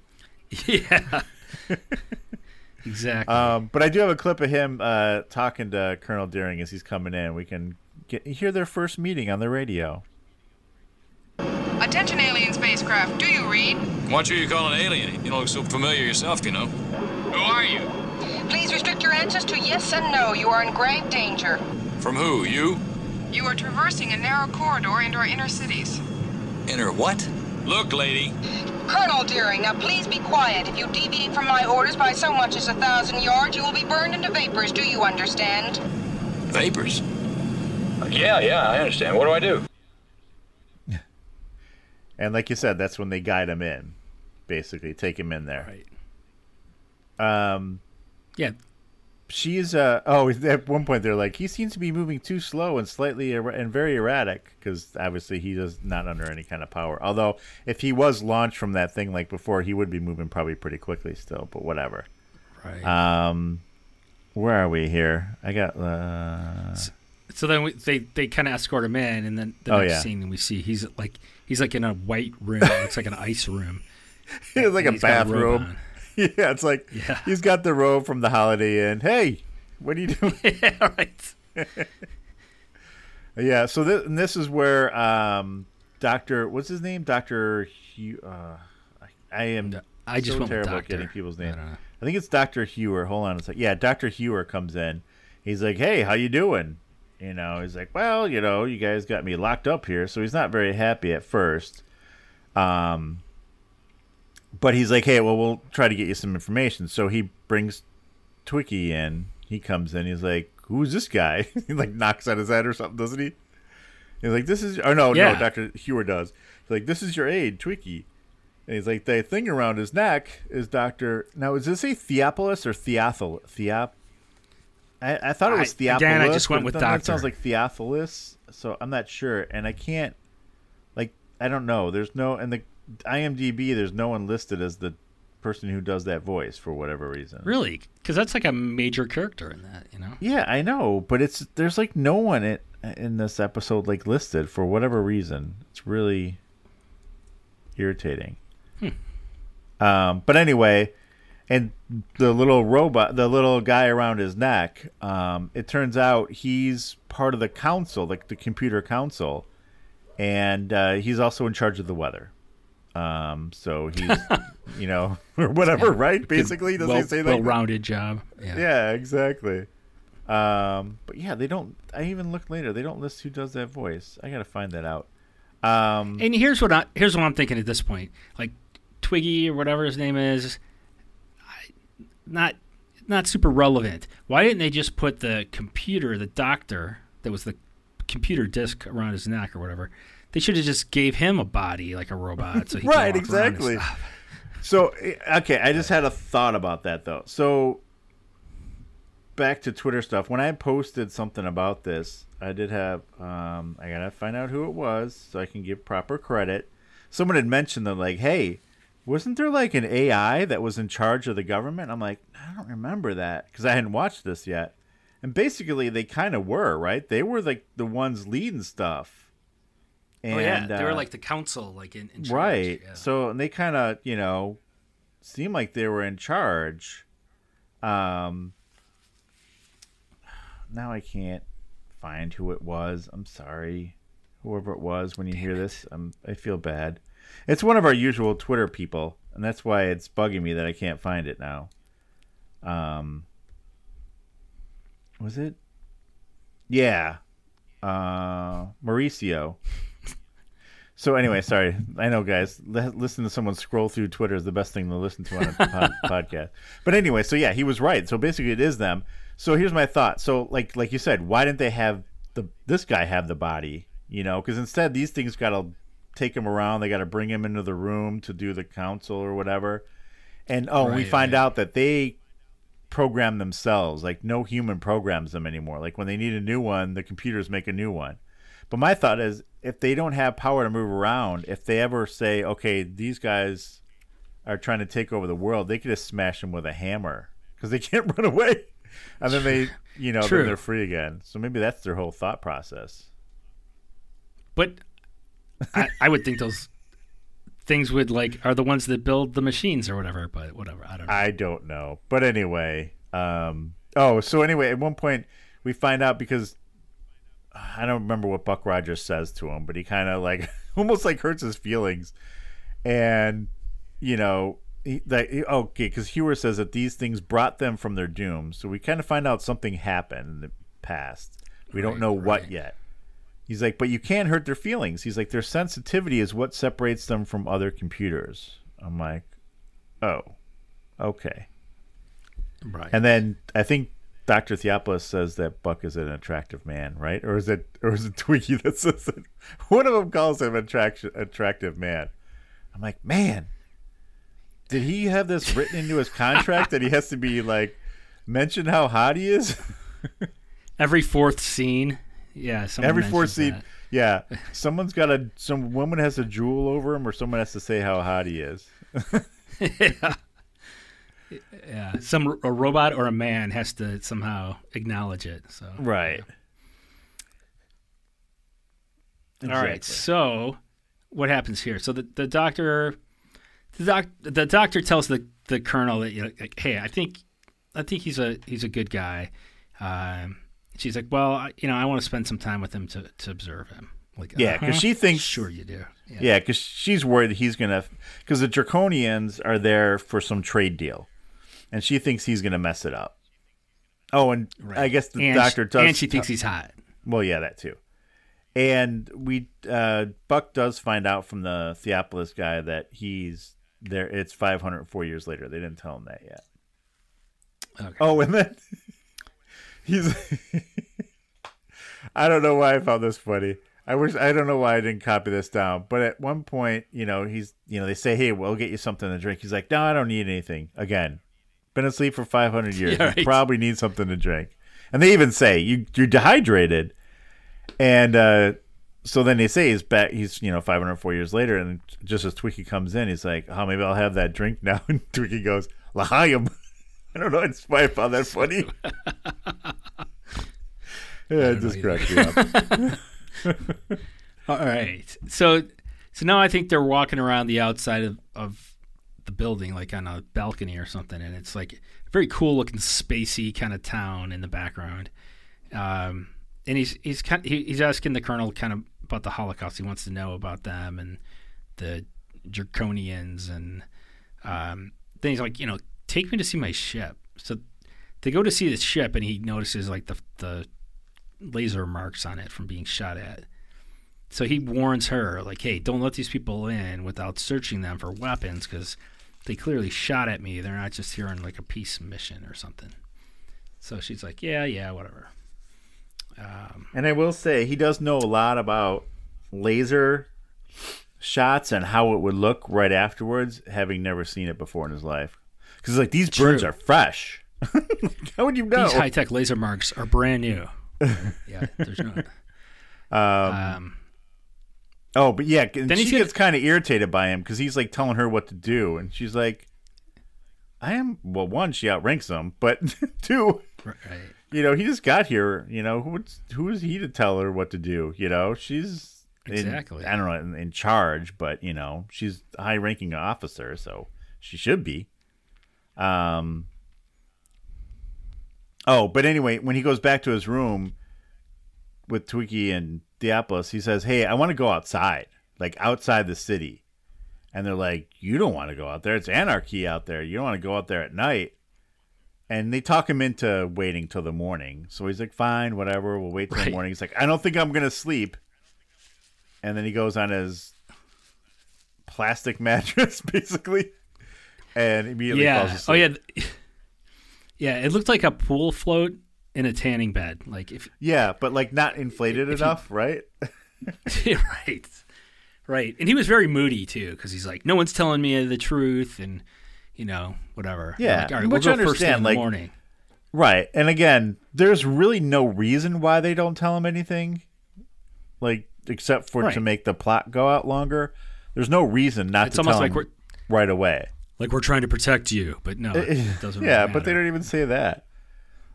E: yeah. exactly.
D: um, but I do have a clip of him uh, talking to Colonel Deering as he's coming in. We can get hear their first meeting on the radio.
G: Attention alien spacecraft, do you read?
A: What you call an alien? You don't look so familiar yourself, you know. Who are you?
G: Please restrict your answers to yes and no. You are in grave danger.
A: From who? You?
G: You are traversing a narrow corridor into our inner cities.
A: Inner what? Look, lady.
G: Colonel Deering, now please be quiet. If you deviate from my orders by so much as a thousand yards, you will be burned into vapors. Do you understand?
A: Vapors. Yeah, yeah, I understand. What do I do?
D: And like you said, that's when they guide him in, basically take him in there.
E: right.
D: Um,
E: Yeah.
D: She's uh oh at one point they're like he seems to be moving too slow and slightly er- and very erratic because obviously he is not under any kind of power although if he was launched from that thing like before he would be moving probably pretty quickly still but whatever
E: Right.
D: um where are we here i got uh
E: so then we, they they kind of escort him in, and then the
D: Oh,
E: next
D: yeah.
E: scene we see he's like he's like in a white room. It looks like an ice room.
D: it's like a bathroom. yeah it's like
E: Yeah.
D: he's got the robe from the holiday inn hey what are you doing
E: yeah, right.
D: Yeah, so this, and this is where um, Doctor, what's his name? Doctor Hugh. Uh, I, I am.
E: I just
D: so
E: went
D: terrible
E: doctor.
D: getting people's
E: I
D: names.
E: don't.
D: I think it's Doctor Huer. Hold on a sec. Yeah, Doctor Huer comes in. He's like, "Hey, how you doing?" You know, he's like, "Well, you know, you guys got me locked up here." So he's not very happy at first. Um, but he's like, "Hey, well, we'll try to get you some information." So he brings Twiki in. He comes in. He's like, "Who's this guy?" he like knocks on his head or something, doesn't he? He's like, "This is," oh, or no,
E: Yeah.
D: no, Doctor Huer does. He's like, "This is your aide, Twiki." And he's like, the thing around his neck is Doctor. Now, is this a Theopolis or Theophil? Theop. I, I thought it was
E: I-
D: Theopolis.
E: again, I just went with
D: That
E: doctor.
D: sounds like Theophilus, so I'm not sure, and I can't. Like, I don't know. There's no and the IMDb. There's no one listed as the person who does that voice for whatever reason.
E: Really? Because that's like a major character in that, you know.
D: Yeah, I know, but it's there's like no one in, in this episode like listed for whatever reason. It's really irritating. Um, but anyway, and the little robot, the little guy around his neck, um, it turns out he's part of the council, like the computer council, and uh, he's also in charge of the weather. Um, so he's, you know, or whatever, right? Basically, does
E: well,
D: he say like that?
E: well-rounded job. Yeah.
D: Yeah, exactly. Um, but yeah, they don't. I even looked later. They don't list who does that voice. I gotta find that out. Um,
E: And here's what I here's what I'm thinking at this point. Like Twiggy or whatever his name is, I, not not super relevant. Why didn't they just put the computer, the doctor that was the computer disc around his neck or whatever? They should have just gave him a body like a robot, so he
D: Right,
E: could walk around
D: exactly. so eh, okay, I just had a thought about that though. So back to Twitter stuff. When I posted something about this, I did have. Um, I gotta find out who it was so I can give proper credit. Someone had mentioned that, like, hey, wasn't there like an AI that was in charge of the government? I'm like, I don't remember that because I hadn't watched this yet. And basically, they kind of were right. They were like the ones leading stuff. And,
E: oh yeah, they were
D: uh,
E: like the council, like in, in charge.
D: right.
E: Yeah.
D: So and they kind of you know seemed like they were in charge. Um. Now I can't find who it was. I'm sorry, whoever it was. When you hear this, I'm I feel bad. It's one of our usual Twitter people, and that's why it's bugging me that I can't find it now. Um. Was it? Yeah. Uh, Mauricio. So anyway, sorry. I know, guys. Li- listen to someone scroll through Twitter is the best thing to listen to on a pod- podcast. But anyway, so yeah, he was right. So basically, it is them. So here's my thought. So like like you said, why didn't they have the this guy have the body? You know, because instead these things got to take him around. They got to bring him into the room to do the council or whatever. And oh, we find
E: right.
D: out that they program themselves. Like no human programs them anymore. Like when they need a new one, the computers make a new one. But my thought is, if they don't have power to move around, if they ever say, "Okay, these guys are trying to take over the world," they could just smash them with a hammer because they can't run away, and then they, you know,
E: True.
D: then they're free again. So maybe that's their whole thought process.
E: But I, I would think those things would like are the ones that build the machines or whatever. But whatever, I don't know.
D: I don't know, but anyway, um, oh, so anyway, at one point we find out because I don't remember what Buck Rogers says to him, but he kind of like almost like hurts his feelings, and you know, he, that he- okay, because Huer says that these things brought them from their doom, so we kind of find out something happened in the past. We don't
E: Right,
D: know what yet. He's like, but you can't hurt their feelings. He's like, their sensitivity is what separates them from other computers. I'm like, oh, okay.
E: right.
D: And then I think Dr. Theopolis says that Buck is an attractive man, right? Or is it or is it Twiggy that says it? One of them calls him attraction attractive man. I'm like, man, did he have this written into his contract that he has to be like mention how hot he is?
E: Every fourth scene, yeah. someone
D: every fourth scene.
E: That.
D: Yeah. Someone's got a some woman has a jewel over him, or someone has to say how hot he is.
E: Yeah, some a robot or a man has to somehow acknowledge it. So
D: Right.
E: All right. So, what happens here? So the, the doctor, the doc, the doctor tells the, the colonel that you know, like, hey, I think, I think he's a he's a good guy. Um, she's like, well, I, you know, I want to spend some time with him to, to observe him. Like,
D: Yeah, because
E: uh-huh.
D: she thinks
E: sure you do. Yeah.
D: Yeah, because she's worried that he's gonna. Because the Draconians are there for some trade deal, and she thinks he's gonna mess it up. Oh, and I guess the
E: and
D: doctor
E: she,
D: does.
E: and she thinks he's hot.
D: Well, yeah, that too. And we uh, Buck does find out from the Theopolis guy that he's there. It's 504 years later. They didn't tell him that yet.
E: Okay.
D: Oh, and then he's. I don't know why I found this funny. I wish I don't know why I didn't copy this down. But at one point, you know, he's you know they say, "Hey, we'll get you something to drink." He's like, "No, I don't need anything." Again, been asleep for 500 years.
E: Yeah,
D: You probably need something to drink. And they even say you you're dehydrated. And uh, so then they say he's back. He's you know 504 years later, and just as Twiki comes in, he's like, "Oh, maybe I'll have that drink now." And Twiki goes, "L'chaim." I don't know. It's why I found that funny. yeah, it just cracked me up.
E: All right. So, so now I think they're walking around the outside of, of the building, like on a balcony or something, and it's like very cool looking, spacey kind of town in the background. Um, and he's he's kind he, he's asking the colonel kind of about the Holocaust. He wants to know about them and the Draconians, and um, then he's like, you know, take me to see my ship. So they go to see the ship, and he notices like the the laser marks on it from being shot at. So he warns her, like, hey, don't let these people in without searching them for weapons because they clearly shot at me. They're not just here on like a peace mission or something. So she's like, yeah, yeah, whatever. Um,
D: And I will say he does know a lot about laser shots and how it would look right afterwards, having never seen it before in his life. Because like these burns
E: True.
D: are fresh. how would you know?
E: These high tech laser marks are brand new. yeah, there's no. Um,
D: Oh, but yeah, and
E: Then
D: she gets kind of irritated by him because he's like telling her what to do, and she's like, "I am." Well, one, she outranks him, but two,
E: right.
D: you know, he just got here. You know, who's who is he to tell her what to do? You know, she's in-
E: Exactly.
D: I don't know in, in charge, but you know, she's a high-ranking officer, so she should be. Um. Oh, but anyway, when he goes back to his room with Twiki and Theopolis, he says, "Hey, I want to go outside, like outside the city." And they're like, "You don't want to go out there. It's anarchy out there. You don't want to go out there at night." And they talk him into waiting till the morning. So he's like, "Fine, whatever. We'll wait till the morning." He's like, "I don't think I'm gonna sleep." And then he goes on his plastic mattress, basically, and immediately falls oh,
E: Yeah.
D: asleep.
E: Oh yeah. Yeah, it looked like a pool float in a tanning bed. Like if
D: yeah, but like not inflated enough, right?
E: right, right. And he was very moody too, because he's like, no one's telling me the truth, and you know, whatever.
D: Yeah,
E: like, all right,
D: which
E: we'll go first thing
D: understand,
E: in the
D: like-
E: morning.
D: Right. And again, there's really no reason why they don't tell him anything. Like except for to make the plot go out longer. There's no reason not
E: It's
D: to tell
E: like
D: him right away.
E: like we're trying to protect you, but no, it doesn't.
D: yeah,
E: really
D: but they don't even say that.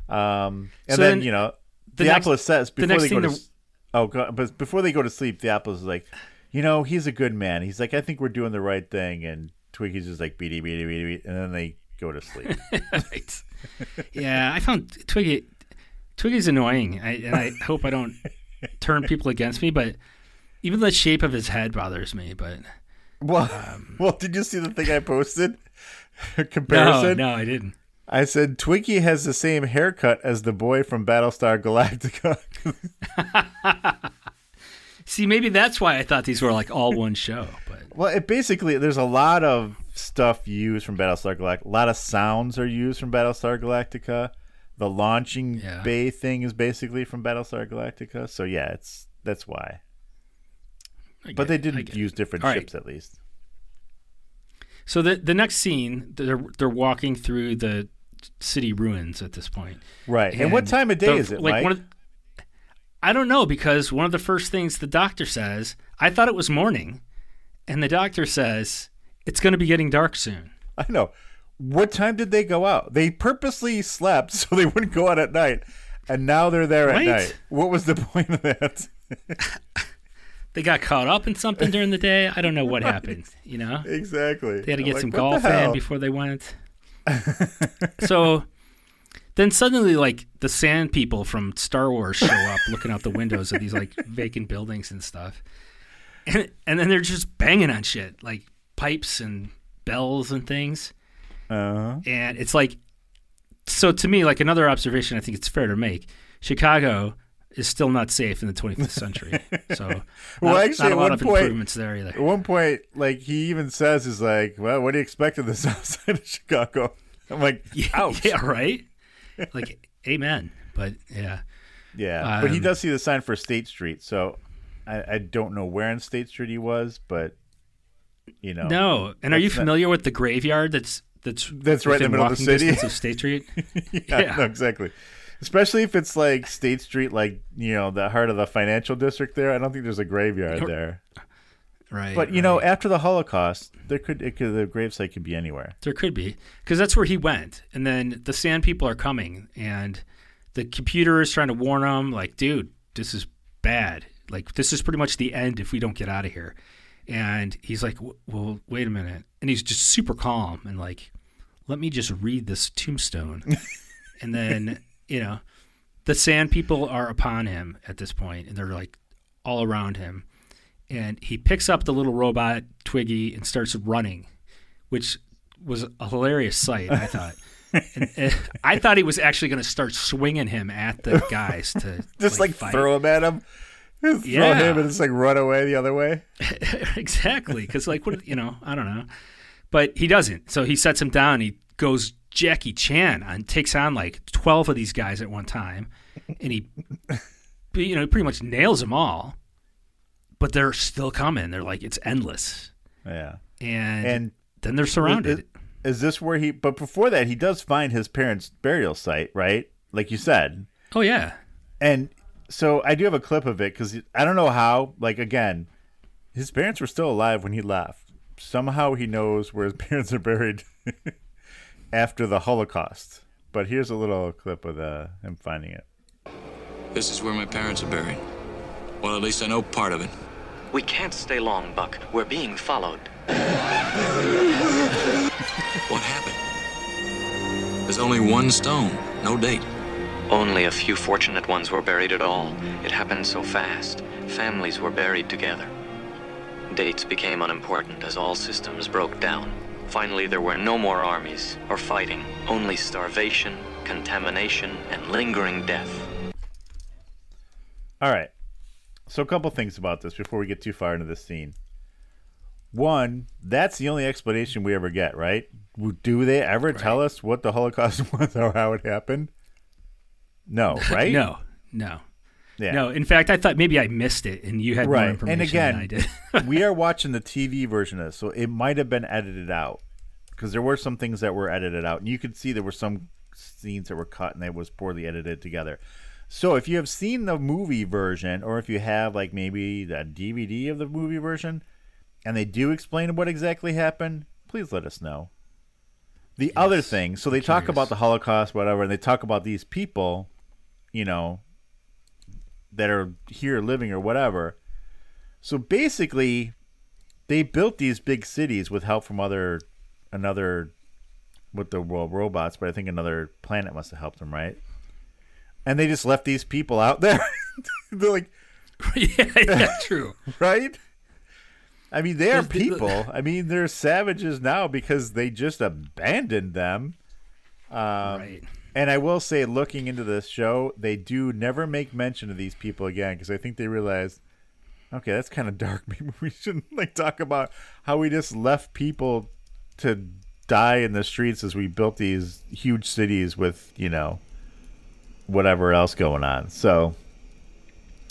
D: Um and
E: So
D: then,
E: then
D: you know,
E: the
D: Theopolis
E: next-
D: says before
E: next
D: they go to
E: the-
D: Oh, God, but before they go to sleep, Theopolis is like, "You know, he's a good man." He's like, "I think we're doing the right thing." And Twiki's just like, "Beady, beady, beady, beady," and then they go to sleep.
E: right. Yeah, I found Twiki. Twiki's annoying, I, and I hope I don't turn people against me. But even the shape of his head bothers me. But
D: well,
E: Um,
D: well, did you see the thing I posted?
E: no,
D: Comparison.
E: no, I didn't.
D: I said Twinkie has the same haircut as the boy from Battlestar Galactica.
E: See, maybe that's why I thought these were like all one show. But
D: well, it basically there's a lot of stuff used from Battlestar Galactica. A lot of sounds are used from Battlestar Galactica. The launching
E: Yeah.
D: bay thing is basically from Battlestar Galactica. So yeah, it's that's why. But they didn't use different
E: All right.
D: ships at least.
E: So the the next scene, they're they're walking through the city ruins at this point.
D: Right. And, what time of day
E: the-
D: is it,
E: like
D: Mike?
E: one of, I don't know because one of the first things the doctor says, I thought it was morning, and the doctor says it's going to be getting dark soon.
D: I know. What time did they go out? They purposely slept so they wouldn't go out at night, and now they're there
E: Right?
D: at night. What was the point of that?
E: They got caught up in something during the day. I don't know what happened. You know,
D: exactly.
E: they had to get
D: like,
E: some golf in before they went. so then suddenly, like the sand people from Star Wars show up, looking out the windows of these like vacant buildings and stuff, and and then they're just banging on shit like pipes and bells and things.
D: Uh-huh.
E: and it's like so to me like another observation i think it's fair to make chicago is still not safe in the 25th century so not,
D: Well, actually,
E: not a lot of
D: point-
E: improvements there either
D: At one point, like he even says, "Is like, well, what do you expect of the south side of Chicago?" I'm like, ouch.
E: yeah right like amen but yeah
D: Yeah, but he
E: Um,
D: does see the sign for State Street, so I, I don't know where in State Street he was, but you know,
E: no and are you
D: That's not-
E: familiar with the graveyard that's that's
D: That's right in the middle of the city.
E: of state street
D: yeah,
E: Yeah.
D: no, exactly. Especially if it's like State Street, like you know, the heart of the financial district. There, I don't think there's a graveyard there.
E: right
D: But you know, after the Holocaust, there could it could the gravesite could be anywhere.
E: There could be, because that's where he went. And then the sand people are coming, and the computer is trying to warn him, like, dude, this is bad. Like, this is pretty much the end if we don't get out of here. And he's like, well, wait a minute. And he's just super calm and like, let me just read this tombstone. and then, you know, the sand people are upon him at this point, and they're like all around him. And he picks up the little robot Twiki and starts running which was a hilarious sight. I thought. and, and I thought he was actually going to start swinging him at the guys to
D: Just like,
E: fight.
D: throw him at him, Just throw
E: Yeah.
D: him, and just like run away the other way.
E: exactly because like what you know I don't know, but he doesn't. So he sets him down. He goes Jackie Chan and takes on like twelve of these guys at one time, and he you know pretty much nails them all. But they're still coming. They're like it's endless,
D: Yeah,
E: and,
D: and
E: then they're surrounded.
D: Is, is this where he? But before that, he does find his parents' burial site, right? Like you said,
E: oh yeah,
D: and so I do have a clip of it because I don't know how. Like again, his parents were still alive when he left. Somehow he knows where his parents are buried after the Holocaust. But here's a little clip of the, him finding it.
A: This is where my parents are buried. Well, at least I know part of it.
H: We can't stay long, Buck. We're being followed.
A: What happened? There's only one stone, no date.
H: Only a few fortunate ones were buried at all. It happened so fast. Families were buried together. Dates became unimportant as all systems broke down. Finally, there were no more armies or fighting, only starvation, contamination, and lingering death.
D: All right. So a couple things about this before we get too far into this scene. One, that's the only explanation we ever get, right? Do they ever tell us what the Holocaust was or how it happened? No, right?
E: no, no.
D: Yeah.
E: No, in fact, I thought maybe I missed it, and you had more
D: right.
E: information
D: And
E: than I
D: again,
E: did.
D: we are watching the TV version of this, so it might have been edited out because there were some things that were edited out, and you could see there were some scenes that were cut and they was poorly edited together. So if you have seen the movie version, or if you have like maybe the DVD of the movie version, and they do explain what exactly happened, please let us know. The other thing, so they talk
E: curious.
D: about the Holocaust, whatever, and they talk about these people, you know, that are here living or whatever. So basically, they built these big cities with help from other another with the well, robots, but I think another planet must have helped them, right? And they just left these people out there. They're like,
E: yeah, yeah, true.
D: right? I mean, they are people. I mean, they're savages now because they just abandoned them. Um,
E: right.
D: And I will say, looking into this show, they do never make mention of these people again because I think they realize, okay, that's kind of dark. Maybe we shouldn't like talk about how we just left people to die in the streets as we built these huge cities with you know whatever else going on. So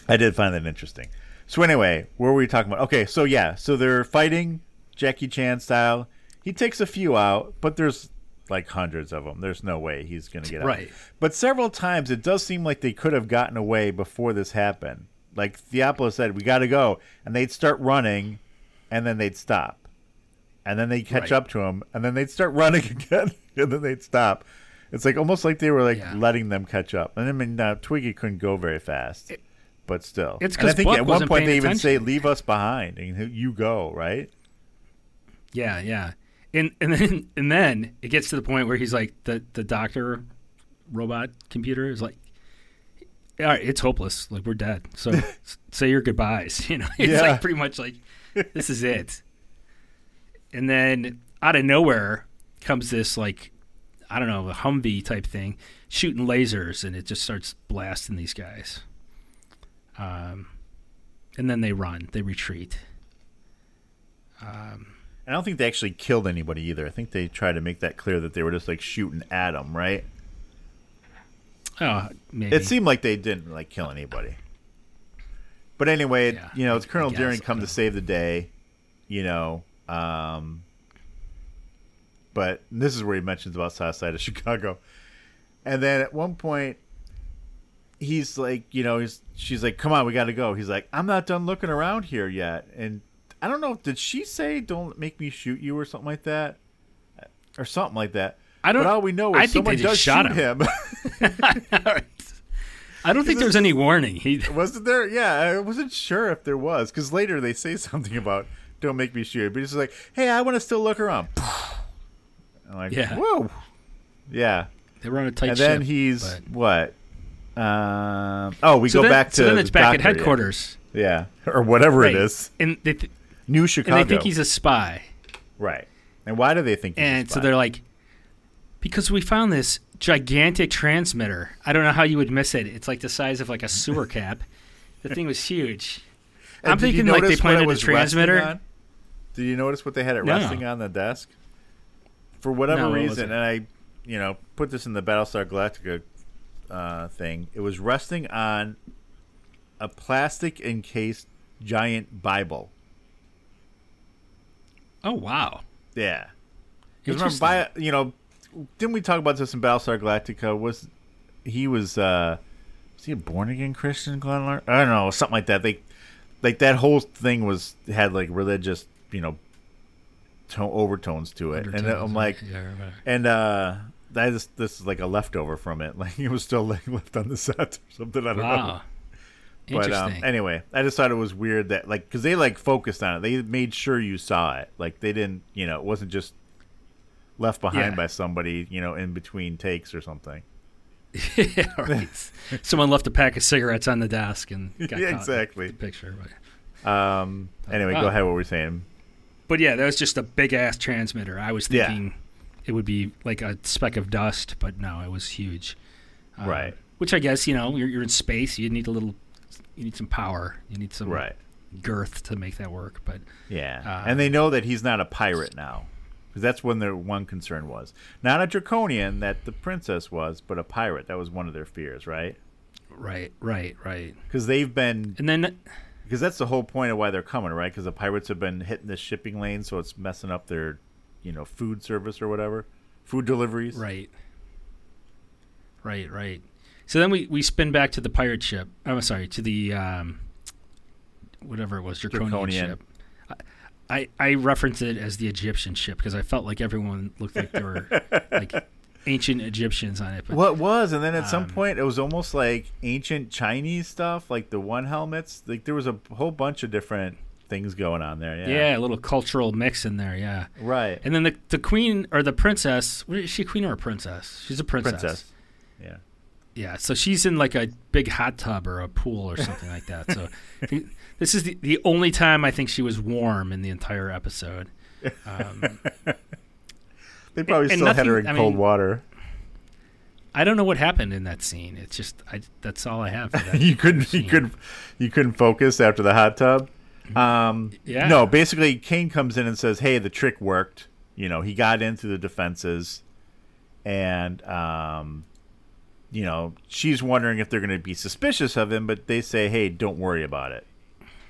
D: I did find that interesting. So anyway, where were we talking about? Okay, so yeah, so they're fighting Jackie Chan style. He takes a few out, but there's like hundreds of them. There's no way he's going to get out.
E: Right.
D: But several times it does seem like they could have gotten away before this happened. Like Theopolis said, we got to go, and they'd start running, and then they'd stop, and then they'd catch
E: Right.
D: up to him, and then they'd start running again, and then they'd stop. It's like almost like they were like
E: Yeah.
D: letting them catch up. And I mean, uh, Twiki couldn't go very fast, but still.
E: It's
D: And I think
E: Buck
D: at one point they even say, "Leave us behind," and you go right.
E: Yeah, yeah. And and then and then it gets to the point where he's like the the doctor robot computer is like all right, it's hopeless. Like we're dead. So say your goodbyes, you know. It's
D: Yeah.
E: like pretty much like this is it. And then out of nowhere comes this like I don't know, a Humvee type thing shooting lasers and it just starts blasting these guys. Um and then they run, they retreat. Um
D: I don't think they actually killed anybody either. I think they tried to make that clear that they were just like shooting at them, right?
E: Oh, maybe.
D: It seemed like they didn't like kill anybody. But anyway,
E: Yeah,
D: you know, it's Colonel Deering come to save the day, you know. Um, but this is where he mentions about South Side of Chicago. And then at one point, he's like, you know, he's she's like, "Come on, we got to go." He's like, "I'm not done looking around here yet." And I don't know, did she say, "Don't make me shoot you" or something like that, or something like that?
E: I don't-
D: But all we know is
E: I think
D: someone
E: they
D: does
E: just shot
D: shoot him.
E: I don't think there was any warning. He
D: Wasn't there? Yeah, I wasn't sure if there was because later they say something about "Don't make me shoot," but he's like, "Hey, I want to still look around." I'm like,
E: Yeah.
D: whoa, yeah.
E: they were on a tight
D: and then he's
E: but-
D: what? Um, oh, we
E: so
D: go
E: then,
D: back to
E: so then
D: the
E: it's back at
D: doctor, yeah.
E: headquarters,
D: yeah, or whatever
E: Right.
D: it is,
E: and they th-
D: New Chicago.
E: and they think he's a spy,
D: right. And why do they think? He's a
E: and so they're like, because we found this gigantic transmitter. I don't know how you would miss it. It's like the size of like a sewer cap. The thing was huge.
D: And
E: I'm thinking like they planted a transmitter.
D: Did you notice what they had it
E: No.
D: resting on the desk? For whatever
E: No,
D: reason, and I, you know, put this in the Battlestar Galactica uh, thing. It was resting on a plastic encased giant Bible.
E: Oh wow!
D: Yeah. Because remember. Bi- you know, didn't we talk about this in Battlestar Galactica? Was he was uh was he a born again Christian, Glen? Lar- I don't know, something like that. They like that whole thing was had like religious, you know, to- overtones to it, and I'm like,
E: yeah,
D: and uh, that is this is like a leftover from it. Like it was still like left on the set or something. I don't know. But um, anyway, I just thought it was weird that like because they like focused on it. They made sure you saw it. Like they didn't, you know, it wasn't just left behind
E: Yeah.
D: by somebody, you know, in between takes or something.
E: yeah, right. Someone left a pack of cigarettes on the desk and got
D: Yeah, exactly.
E: the picture. But.
D: Um. Anyway,
E: wow.
D: go ahead. What were we saying?
E: But yeah, that was just a big ass transmitter. I was
D: Yeah.
E: thinking it would be like a speck of dust, but no, it was huge. Um,
D: Right.
E: Which I guess you know you're, you're in space. You need a little, you need some power. You need some
D: Right.
E: girth to make that work. But
D: Yeah.
E: Uh,
D: and they know that he's not a pirate now. Because that's when their one concern was. Not a draconian that the princess was, but a pirate. That was one of their fears, right?
E: right, right, right.
D: Because they've been
E: And then
D: because that's the whole point of why they're coming, right? Because the pirates have been hitting the shipping lane, so it's messing up their, you know, food service or whatever, food deliveries.
E: right, right, right. So then we, we spin back to the pirate ship. I'm sorry, to the um, whatever it was, draconian,
D: Draconian.
E: ship. I, I reference it as the Egyptian ship because I felt like everyone looked like they were like ancient Egyptians on it. But
D: What was, and then at some
E: Um,
D: point it was almost like ancient Chinese stuff, like the one helmets. Like there was a whole bunch of different things going on there. Yeah.
E: yeah. a little cultural mix in there. Yeah.
D: Right.
E: And then the the queen or the princess. What is she? a Queen or a princess? She's a princess.
D: Princess. Yeah.
E: Yeah. So she's in like a big hot tub or a pool or something like that. So this is the the only time I think she was warm in the entire episode. Um,
D: They probably
E: and
D: still had her in
E: I
D: cold
E: mean-
D: water.
E: I don't know what happened in that scene. It's just I, that's all I have. For that
D: you couldn't. You couldn't. You couldn't focus after the hot tub. Um,
E: Yeah.
D: No, basically, Kane comes in and says, "Hey, the trick worked. You know, he got into the defenses, and um, you know, she's wondering if they're going to be suspicious of him, but they say, "Hey, don't worry about it."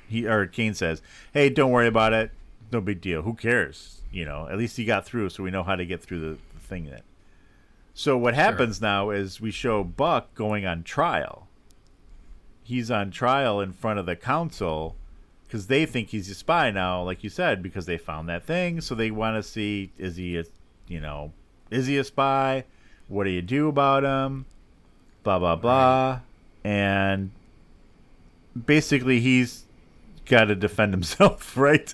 D: He or Kane says, "Hey, don't worry about it. No big deal. Who cares? You know, at least he got through, so we know how to get through the, the thing that So what happens now is we show Buck going on trial. He's on trial in front of the council because they think he's a spy now, like you said, because they found that thing. So they want to see is he, a, you know, is he a spy? What do you do about him? Blah blah blah, and basically he's got to defend himself, right?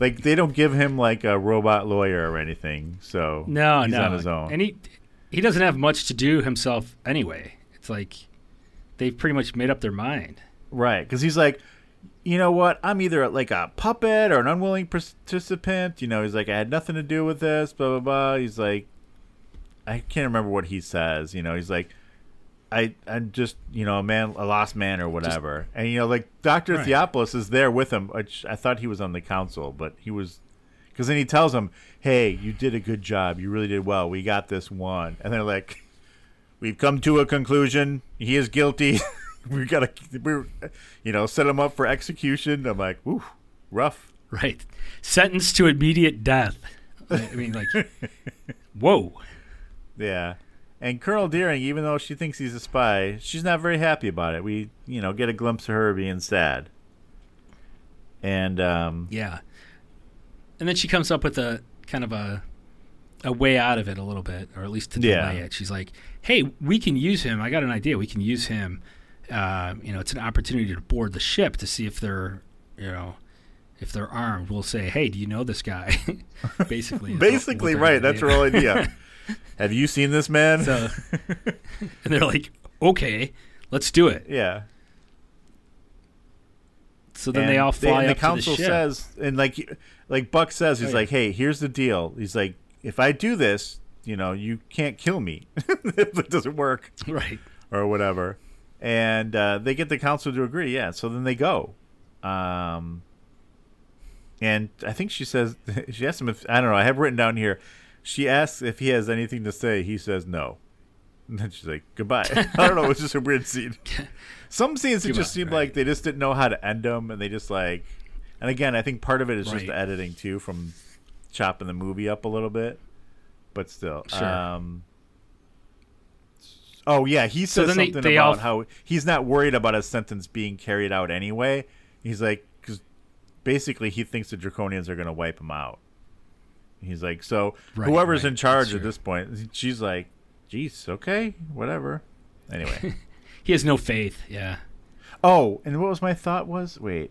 D: Like they don't give him like a robot lawyer or anything, so
E: No,
D: he's
E: no.
D: on his own.
E: And he he doesn't have much to do himself anyway. It's like they've pretty much made up their mind.
D: Right, because he's like, you know what? I'm either like a puppet or an unwilling participant. You know, he's like, I had nothing to do with this. Blah blah blah. He's like, I can't remember what he says. You know, he's like, I I'm just you know a man, a lost man or whatever. and you know, like Doctor
E: Right.
D: Theopolis is there with him. Which I thought he was on the council, but he was. Because then he tells him, "Hey, you did a good job. You really did well. We got this one." And they're like, "We've come to a conclusion. He is guilty. we gotta, we, you know, set him up for execution." I'm like, "Ooh, rough."
E: Right. Sentenced to immediate death. I mean, like, whoa.
D: Yeah. And Colonel Deering, even though she thinks he's a spy, she's not very happy about it. We, you know, get a glimpse of her being sad. And um,
E: Yeah. And then she comes up with a kind of a a way out of it a little bit, or at least to delay
D: Yeah.
E: it. She's like, "Hey, we can use him. I got an idea. We can use him. Uh, you know, it's an opportunity to board the ship to see if they're, you know, if they're armed. We'll say, "Hey, do you know this guy?" Basically,
D: basically, right. That's her whole idea. Have you seen this man?
E: So, and they're like, "Okay, let's do it."
D: yeah.
E: So then
D: And
E: they all fly
D: and
E: up
D: the council
E: to the ship.
D: says, and like, like Buck says, he's
E: Oh, yeah.
D: like, "Hey, here's the deal." He's like, "If I do this, you know, you can't kill me if it doesn't work."
E: right.
D: or whatever. And uh, they get the council to agree. Yeah. So then they go. Um, and I think she says she asked him if I don't know. I have written down here. She asks if he has anything to say. He says no. And then she's like, "Goodbye." I don't know. It's just a weird scene. Some scenes it just seemed
E: right.
D: like they just didn't know how to end them, and they just like. And again, I think part of it is just the editing too, from chopping the movie up a little bit. But still,
E: Sure.
D: um, Oh yeah, he
E: So
D: says
E: they-
D: something
E: they
D: about
E: all-
D: how he's not worried about his sentence being carried out anyway. He's like, because basically he thinks the Draconians are going to wipe him out. He's like, so
E: Right,
D: whoever's
E: right,
D: in charge
E: that's
D: at
E: true.
D: this point, she's like, geez, okay, whatever. Anyway,
E: He has no faith. Yeah.
D: oh, and what was my thought was? Wait.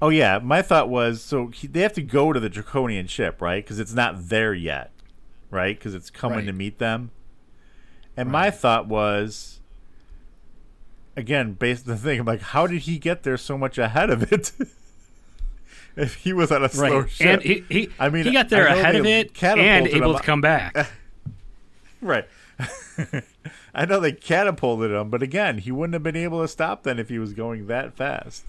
D: Oh yeah, my thought was so he, they have to go to the Draconian ship, right? Because it's not there yet, right? Because it's coming
E: Right.
D: to meet them. And my thought was, again, based on the thing, I'm like, how did he get there so much ahead of it? if he was on a slow
E: Right.
D: ship,
E: And he, he,
D: I mean,
E: he got there ahead of it and able
D: him-
E: to come back.
D: right? I know they catapulted him, but again, he wouldn't have been able to stop then if he was going that fast.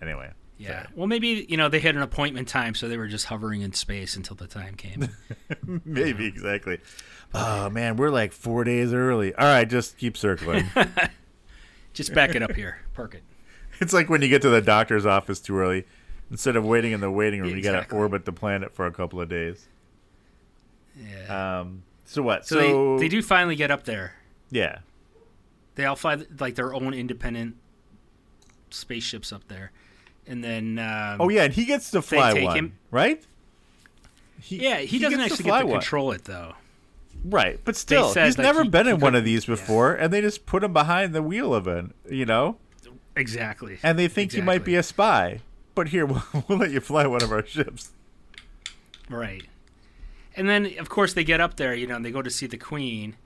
D: Anyway,
E: Yeah. Well, maybe you know they had an appointment time, so they were just hovering in space until the time came.
D: maybe exactly. Oh man, we're like four days early. All right, just keep circling.
E: just back it up here, park it.
D: it's like when you get to the doctor's office too early. Instead of waiting in the waiting room, you got to orbit the planet for a couple of days.
E: Yeah.
D: Um. So what?
E: so
D: So,
E: they, they do finally get up there.
D: Yeah.
E: They all fly like their own independent spaceships up there, and then um,
D: Oh yeah, and he gets to fly one,
E: him-
D: right? He,
E: yeah, he, doesn't
D: gets to
E: actually get to
D: one.
E: control it though.
D: Right, but still, he's never
E: he-
D: been in
E: he
D: one of these
E: yeah.
D: before, and they just put him behind the wheel of it, you know,
E: Exactly.
D: and they think you might be a spy. But here, we'll, we'll let you fly one of our ships.
E: Right. And then, of course, they get up there, you know, and they go to see the queen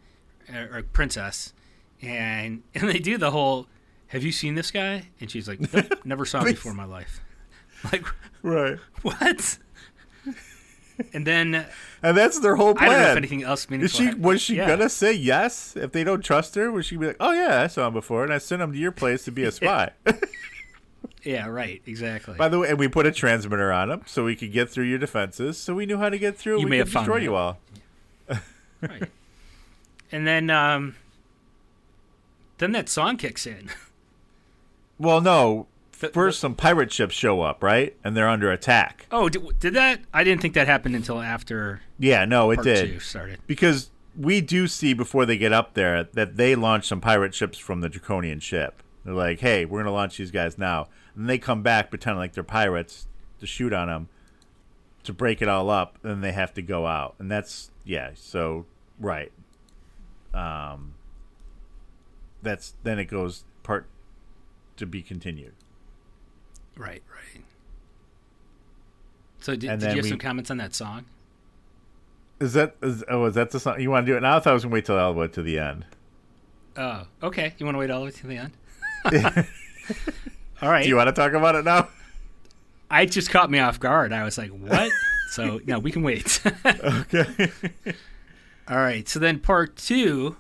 E: or, or princess, and and they do the whole, "Have you seen this guy?" And she's like, nope, "Never saw him before in my life." Like,
D: Right,
E: what? And then
D: and that's their whole
E: I don't know if
D: plan.
E: anything else
D: Is she was she
E: Yeah.
D: gonna say yes if they don't trust her? Was she be like, "Oh yeah, I saw him before, and I sent him to your place to be a spy"?
E: Yeah, right. Exactly.
D: By the way, and we put a transmitter on him so we could get through your defenses, so we knew how to get through.
E: You
D: we
E: may
D: could
E: have
D: destroy you all.
E: right. And then, um, then that song kicks in.
D: Well, no. First, some pirate ships show up, right? And they're under attack.
E: Oh, did, did that? I didn't think that happened until after
D: Yeah, no, it did.
E: started.
D: because we do see before they get up there that they launch some pirate ships from the Draconian ship. They're like, "Hey, we're gonna launch these guys now," and they come back pretending like they're pirates to shoot on them to break it all up. And then they have to go out, and that's yeah. So right, um, that's then it goes part to be continued.
E: Right, right. So did, did you have
D: we-
E: some comments on that song?
D: Is that is, oh is that the song you want to do it now? I thought I was gonna wait till all the way to the end.
E: Oh, okay. You want to wait all the way to the end? all right.
D: Do you want to talk about it now?
E: I just caught me off guard. I was like, "What?" so no, we can wait.
D: Okay.
E: all right. So then part two.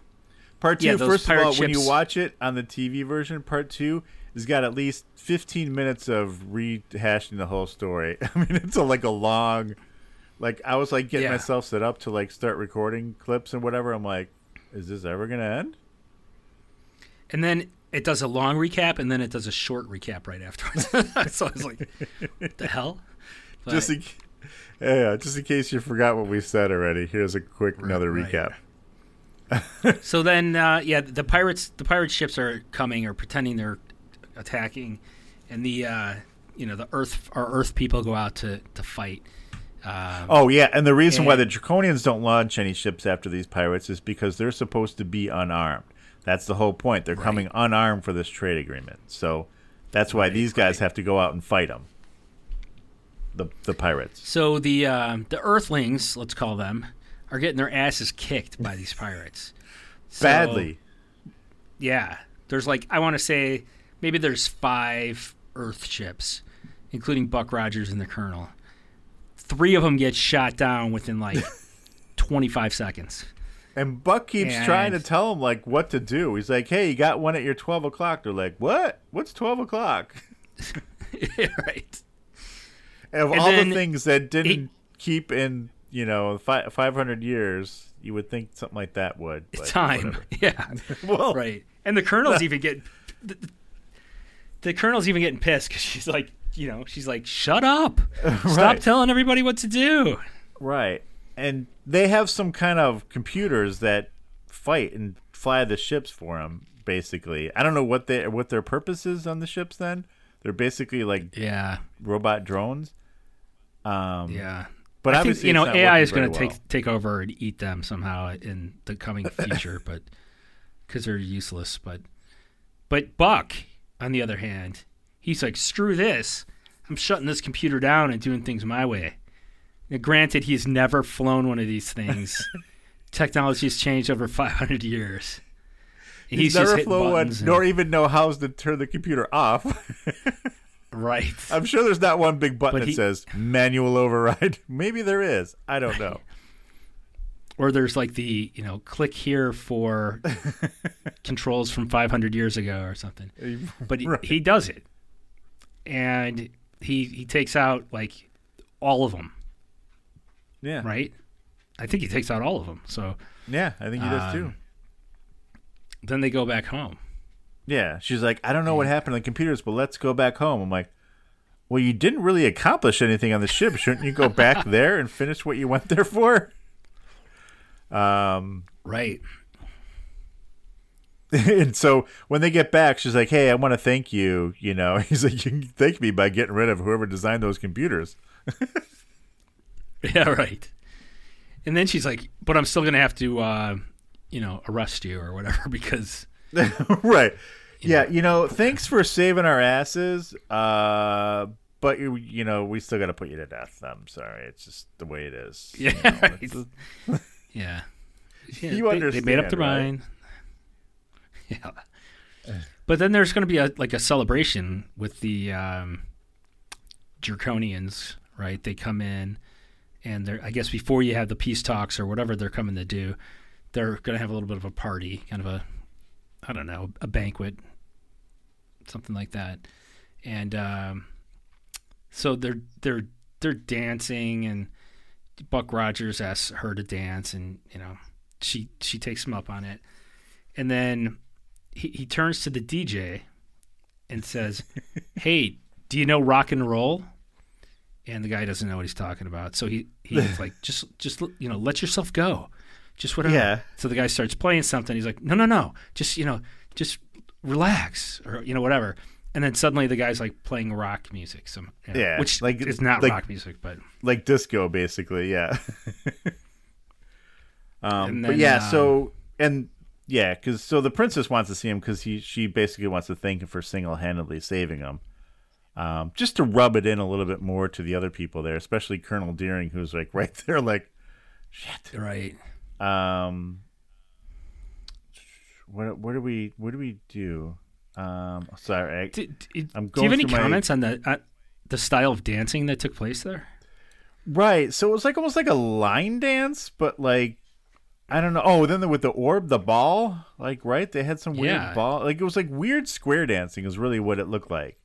D: Part two,
E: Yeah,
D: first of
E: pirate
D: all, when you watch it on the TV version, part two has got at least 15 minutes of rehashing the whole story. I mean, it's a, like a long, like I was like getting
E: Yeah.
D: myself set up to like start recording clips and whatever. I'm like, is this ever gonna end?
E: And then it does a long recap, and then it does a short recap right afterwards. so I was like, "The hell?" But-
D: just in, yeah, just in case you forgot what we said already. Here's a quick another
E: right.
D: recap.
E: so then, uh, yeah, the pirates, the pirate ships are coming or pretending they're attacking, and the uh, you know the Earth, our Earth people go out to to fight. Um,
D: Oh yeah, and the reason why the Draconians don't launch any ships after these pirates is because they're supposed to be unarmed. That's the whole point. They're coming unarmed for this trade agreement. So that's why these guys have to go out and fight them. The the pirates.
E: So the um, the Earthlings, let's call them, are getting their asses kicked by these pirates. So-
D: Badly.
E: Yeah, there's like I want to say maybe there's five Earth ships, including Buck Rogers and the Colonel. Three of them get shot down within like 25 seconds.
D: And Buck keeps
E: And-
D: trying to tell them like what to do. He's like, "Hey, you got one at your twelve o'clock." They're like, "What? What's twelve o'clock?"
E: right.
D: And of
E: And
D: all the things that didn't
E: he-
D: keep in, you know, fi- five hundred years, you would think something like that would.
E: Time.
D: whatever.
E: Yeah.
D: Well,
E: right. And the Colonel's even getting the, the Colonel's even getting pissed because she's like, you know, she's like, "Shut up! Stop telling everybody what to do."
D: Right. And they have some kind of computers that fight and fly the ships for them. Basically, I don't know what they what their purpose is on the ships. Then they're basically like
E: Yeah.
D: robot drones. Um,
E: Yeah.
D: but
E: I think you know AI is going to take
D: well.
E: take over and eat them somehow in the coming future, but because they're useless. But but Buck, on the other hand, he's like, screw this. I'm shutting this computer down and doing things my way. Now, granted, he's never flown one of these things. Technology has changed over 500 years.
D: He's,
E: just
D: never flown one,
E: and-
D: nor even know how to turn the computer off.
E: right.
D: I'm sure there's not one big button
E: But
D: that
E: he-
D: says manual override. Maybe there is. I don't know.
E: Or there's like the you know click here for controls from 500 years ago or something but he,
D: Right.
E: he does it and he he takes out like all of them
D: Yeah.
E: right i think he takes out all of them so
D: Yeah, I think he does too.
E: Um, then they go back home
D: Yeah, she's like, I don't know what happened to the computers, but let's go back home. I'm like, well, you didn't really accomplish anything on the ship. Shouldn't you go back there and finish what you went there for? Um,
E: right
D: and so when they get back, she's like, hey, I want to thank you. You know, he's like, you can thank me by getting rid of whoever designed those computers.
E: yeah right and then she's like but i'm still gonna have to uh you know arrest you or whatever because
D: right. Yeah, you know, thanks for saving our asses. Uh, but you, you know, we still got to put you to death. I'm sorry. It's just the way it is. you
E: Yeah,
D: know,
E: right.
D: it's-
E: Yeah. Yeah,
D: You
E: they, they made up their
D: right?
E: mind. Yeah. But then there's going to be a like a celebration with the um, Draconians, right? They come in, and they're I guess before you have the peace talks or whatever they're coming to do, they're going to have a little bit of a party, kind of a, I don't know, a banquet, something like that, and um, so they're they're they're dancing and Buck Rogers asks her to dance, and you know she she takes him up on it, and then he he turns to the DJ and says, "Hey, do you know rock and roll?" And the guy doesn't know what he's talking about, so he he's like, "Just just you know, let yourself go, just whatever.
D: Yeah.
E: So the guy starts playing something. He's like, no, no, no, just you know, just relax or you know whatever. And then suddenly the guy's like playing rock music, some you know,
D: Yeah,
E: which
D: like-
E: is not
D: like-
E: rock music, but
D: like disco basically yeah. Um
E: And
D: but yeah
E: um,
D: so and yeah because so the princess wants to see him because he she basically wants to thank him for single-handedly saving him um just to rub it in a little bit more to the other people there especially colonel deering who's like right there like shit.
E: Right.
D: um what what do we what do we do um sorry I,
E: Do, do,
D: I'm
E: do you have any
D: through my-
E: comments on the uh, the style of dancing that took place there?
D: Right. So it was like almost like a line dance, but like I don't know. Oh, then the, with the orb, the ball, like right, they had some weird
E: Yeah.
D: ball. Like it was like weird square dancing is really what it looked like.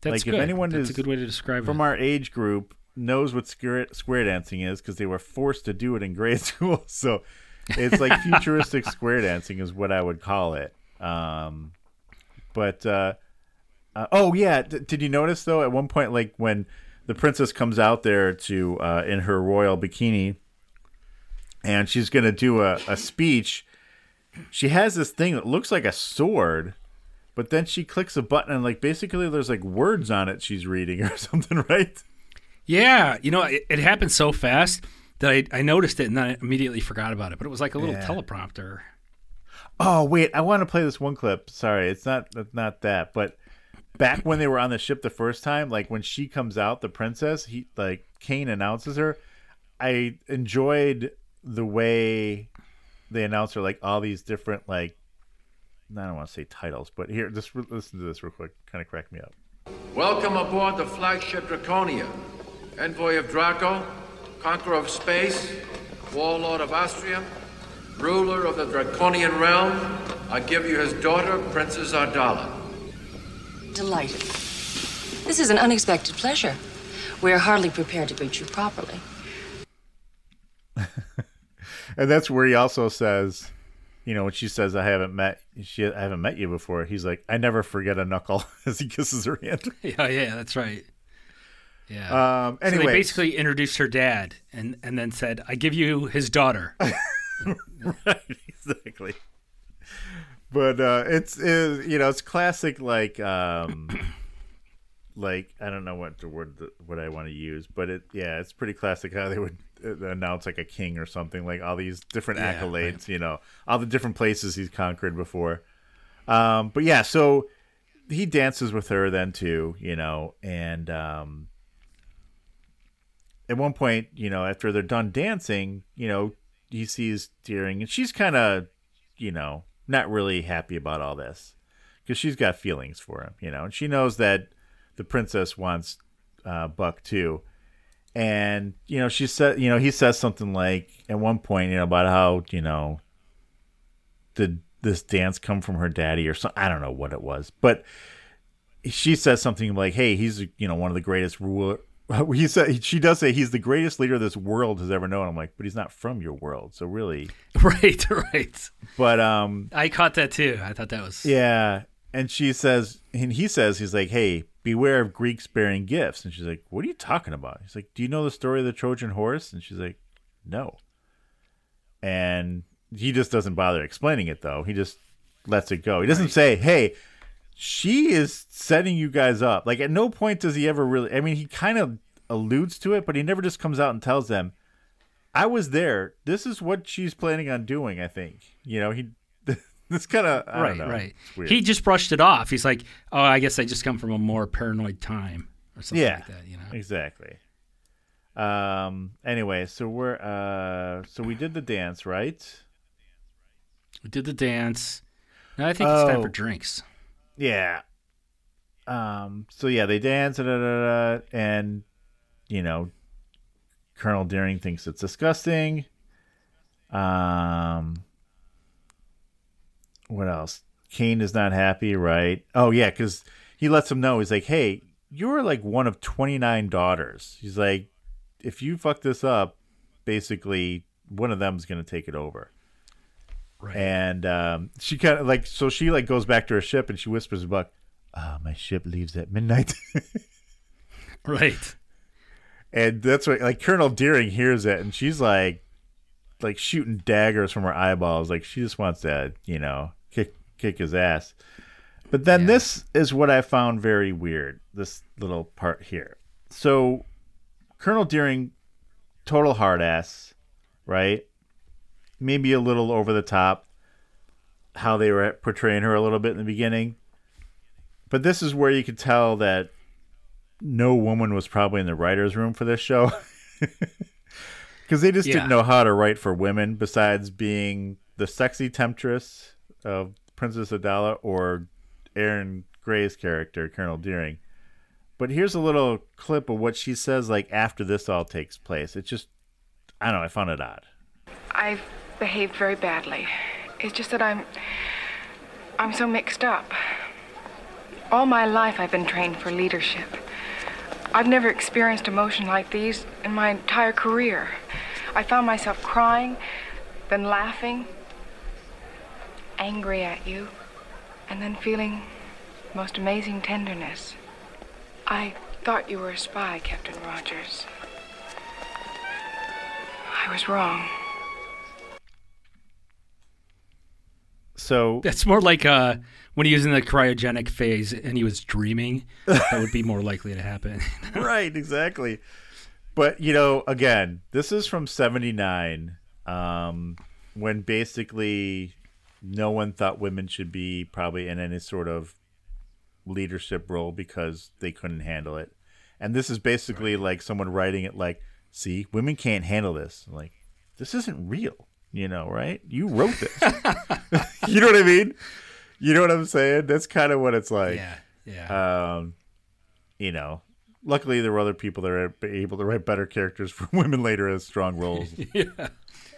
E: That's
D: Like, if
E: good.
D: anyone
E: That's
D: is
E: a good way to describe
D: From
E: it.
D: our age group, knows what square square dancing is because they were forced to do it in grade school. So it's like futuristic square dancing is what I would call it. Um, but uh, uh, oh yeah, D- did you notice though at one point like when the princess comes out there to uh, in her royal bikini and she's gonna do a, a speech, she has this thing that looks like a sword. But then she clicks a button and like basically there's like words on it she's reading or something, right?
E: Yeah, you know, it, it happened so fast that I, I noticed it and then I immediately forgot about it. But it was like a little
D: Yeah.
E: teleprompter.
D: Oh wait, I want to play this one clip. Sorry, it's not not that, but back when they were on the ship the first time, like when she comes out, the princess, he like Kane announces her. I enjoyed the way they announce her, like all these different like I don't want to say titles, but here, just re- listen to this real quick. Kind of crack me up.
I: Welcome aboard the flagship Draconia, envoy of Draco, conqueror of space, warlord of Austria, ruler of the Draconian realm. I give you his daughter, Princess Ardala.
J: Delighted. This is an unexpected pleasure. We are hardly prepared to greet you properly.
D: And that's where he also says, you know, when she says, "I haven't met she, I haven't met you before," he's like, "I never forget a knuckle" as he kisses her hand.
E: Yeah, yeah, that's right. Yeah.
D: Um,
E: so they basically introduced her dad and, and then said, I give you his daughter.
D: right, exactly. But uh, it's it, you know it's classic like um, like I don't know what the word what I want to use, but it yeah it's pretty classic how they would uh, announce like a king or something like all these different
E: Yeah,
D: accolades,
E: right.
D: you know, all the different places he's conquered before. Um, but yeah, so he dances with her then too, you know, and um, at one point, you know, after they're done dancing, you know, he sees Deering, and she's kind of, you know, not really happy about all this because she's got feelings for him, you know, and she knows that the princess wants uh, Buck too. And you know, she said, you know, he says something like at one point, you know, about how you know, did this dance come from her daddy or something? I don't know what it was, but she says something like, "Hey, he's you know one of the greatest ruler." He said she does say he's the greatest leader this world has ever known. I'm like, but he's not from your world, so really.
E: right, right.
D: But um,
E: I caught that too. I thought that was.
D: yeah, and she says, and he says, he's like, "Hey, beware of Greeks bearing gifts." And she's like, "What are you talking about?" He's like, "Do you know the story of the Trojan horse?" And she's like, "No." And he just doesn't bother explaining it though. He just lets it go. He doesn't say, "Hey, she is setting you guys up." Like at no point does he ever really. I mean, he kind of alludes to it, but he never just comes out and tells them, "I was there. This is what she's planning on doing." I think you know he. This kind of
E: right,
D: know.
E: right. He just brushed it off. He's like, "Oh, I guess I just come from a more paranoid time or something
D: yeah,
E: like that." You know.
D: exactly. Um. Anyway, so we're uh. So we did the dance, right?
E: We did the dance. Now I think it's time
D: Oh.
E: for drinks.
D: Yeah. Um. So yeah, they dance, da, da, da, and you know, Colonel Deering thinks it's disgusting. Um. What else? Kane is not happy, right? Oh yeah, because he lets him know. He's like, "Hey, you're like one of twenty nine daughters." He's like, "If you fuck this up, basically one of them's gonna take it over."
E: Right.
D: And um, she kind of like so she like goes back to her ship and she whispers to Buck, "Ah, my ship leaves at midnight."
E: Right.
D: and that's what like Colonel Deering hears it and she's like like shooting daggers from her eyeballs. Like she just wants to, you know, kick kick his ass. But then
E: Yeah.
D: this is what I found very weird. This little part here. So Colonel Deering, total hard ass, right? Maybe a little over the top. How they were portraying her a little bit in the beginning. But this is where you could tell that no woman was probably in the writer's room for this show. Because they just
E: Yeah.
D: didn't know how to write for women besides being the sexy temptress of Princess Ardala or Erin Gray's character, Colonel Deering. But here's a little clip of what she says like after this all takes place. It's just I don't know, I found it odd.
K: I've behaved very badly. It's just that I'm. I'm so mixed up. All my life I've been trained for leadership. I've never experienced emotion like these in my entire career. I found myself crying, then laughing, angry at you, and then feeling most amazing tenderness. I thought you were a spy, Captain Rogers. I was wrong.
D: So
E: That's more like uh, when he was in the cryogenic phase and he was dreaming. that would be more likely to happen.
D: right, exactly. But you know, again, this is from '79, um, when basically no one thought women should be probably in any sort of leadership role because they couldn't handle it. And this is basically like someone writing it like, "See, women can't handle this." Like, this isn't real, you know, right? You wrote this. you know what I mean? You know what I'm saying? That's kind of what it's like.
E: yeah, yeah.
D: Um, you know, luckily there were other people that are able to write better characters for women later as strong roles.
E: yeah.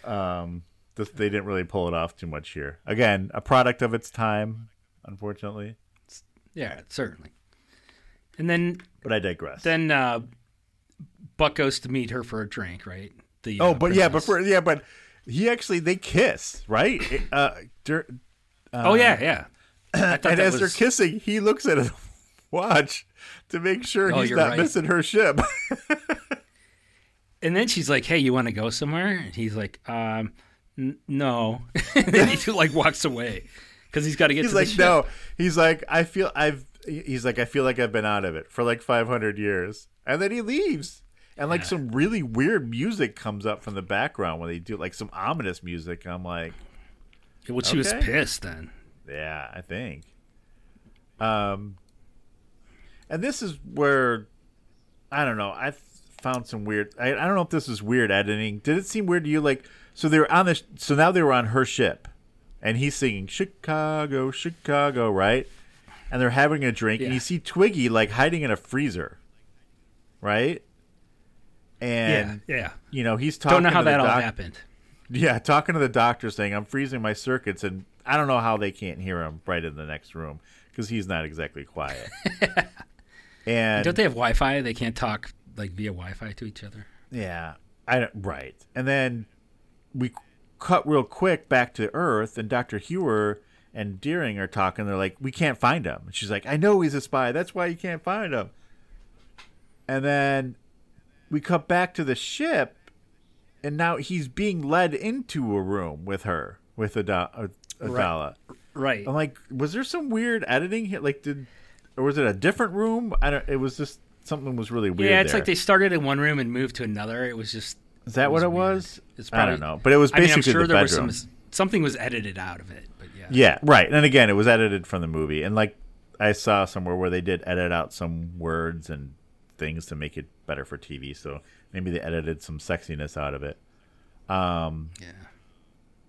D: Um, this, they didn't really pull it off too much here. Again, a product of its time, unfortunately.
E: Yeah, certainly. And then
D: But I digress.
E: then uh, Buck goes to meet her for a drink, right? The
D: oh,
E: uh,
D: but yeah, but for yeah, but he actually they kiss, right? It, uh, dur-
E: oh yeah, yeah.
D: And
E: that
D: as they're kissing, he looks at his watch to make sure
E: Oh,
D: he's not
E: right.
D: missing her ship.
E: And then she's like, "Hey, you want to go somewhere?" And he's like, "Um, n- no." and then he like walks away because he's got to get
D: he's
E: to
D: like,
E: the ship.
D: no. He's like, I feel I've. He's like, I feel like I've been out of it for like 500 years, and then he leaves, and like some really weird music comes up from the background when they do like some ominous music. I'm like,
E: Well, she was pissed then.
D: yeah, I think. Um, and this is where I don't know. I found some weird. I, I don't know if this is weird editing. Did it seem weird to you? Like, so they were on this. So now they were on her ship, and he's singing Chicago, Chicago, right? And they're having a drink, and you see Twiki like hiding in a freezer, right? And
E: yeah, yeah.
D: you know he's talking.
E: Don't know how
D: to the
E: that all happened.
D: yeah, talking to the doctor saying, I'm freezing my circuits, and I don't know how they can't hear him right in the next room because he's not exactly quiet. and
E: Don't they have Wi-Fi? They can't talk like via Wi-Fi to each other.
D: yeah, I don't, right. And then we cut real quick back to Earth, and Dr. Huer and Deering are talking. They're like, We can't find him. And she's like, I know he's a spy. That's why you can't find him. And then we cut back to the ship, and now he's being led into a room with her, with Ada- uh, Ardala.
E: Right.
D: I'm like, was there some weird editing here? Like, did or was it a different room? I don't. It was just something was really weird.
E: yeah, it's
D: there.
E: like they started in one room and moved to another. It was just.
D: Is that what it
E: weird.
D: was?
E: It's
D: I don't know, but it was
E: I mean, I'm
D: basically
E: sure
D: the
E: there was
D: bedroom.
E: some something was edited out of it, but yeah.
D: Yeah, right. And again, it was edited from the movie, and like I saw somewhere where they did edit out some words and things to make it better for TV. So maybe they edited some sexiness out of it. Um,
E: yeah.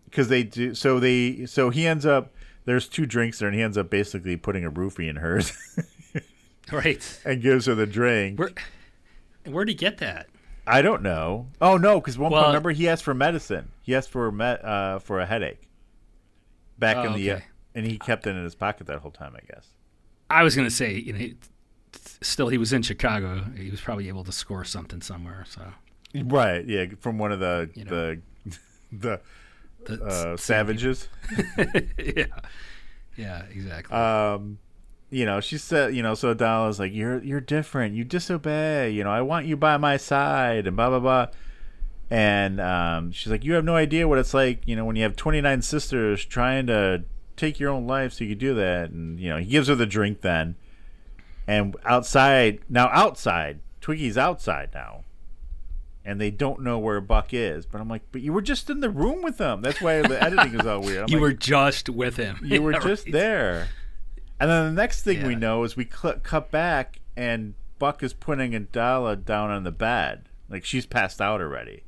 D: Because they do. So they. So he ends up. There's two drinks there, and he ends up basically putting a roofie in hers.
E: Right.
D: And gives her the drink.
E: Where, where'd he get that?
D: I don't know. Oh no, because one
E: Well-
D: point, remember he asked for medicine. He asked for met uh, for a headache. Back
E: Oh,
D: in the, uh, and he kept it in his pocket that whole time. I guess.
E: I was gonna say, you know, still he was in Chicago. He was probably able to score something somewhere. So
D: Right. Yeah. From one of the
E: You know.
D: the the,
E: The
D: uh, savages.
E: yeah, yeah, exactly.
D: Um, you know, she said, you know, so Ardala's like, "You're you're different. You disobey. You know, I want you by my side," and blah blah blah. and um, she's like, "You have no idea what it's like, you know, when you have 29 sisters trying to take your own life, so you could do that." And you know, he gives her the drink then, and outside now, outside, Twiki's outside now, and they don't know where Buck is. But I'm like, "But you were just in the room with them. That's why the editing is all weird." I'm
E: you
D: like,
E: were just with him.
D: you were
E: Yeah,
D: just
E: right.
D: there. And then the next thing we know is we cl- cut back, and Buck is putting Ardala down on the bed, like she's passed out already.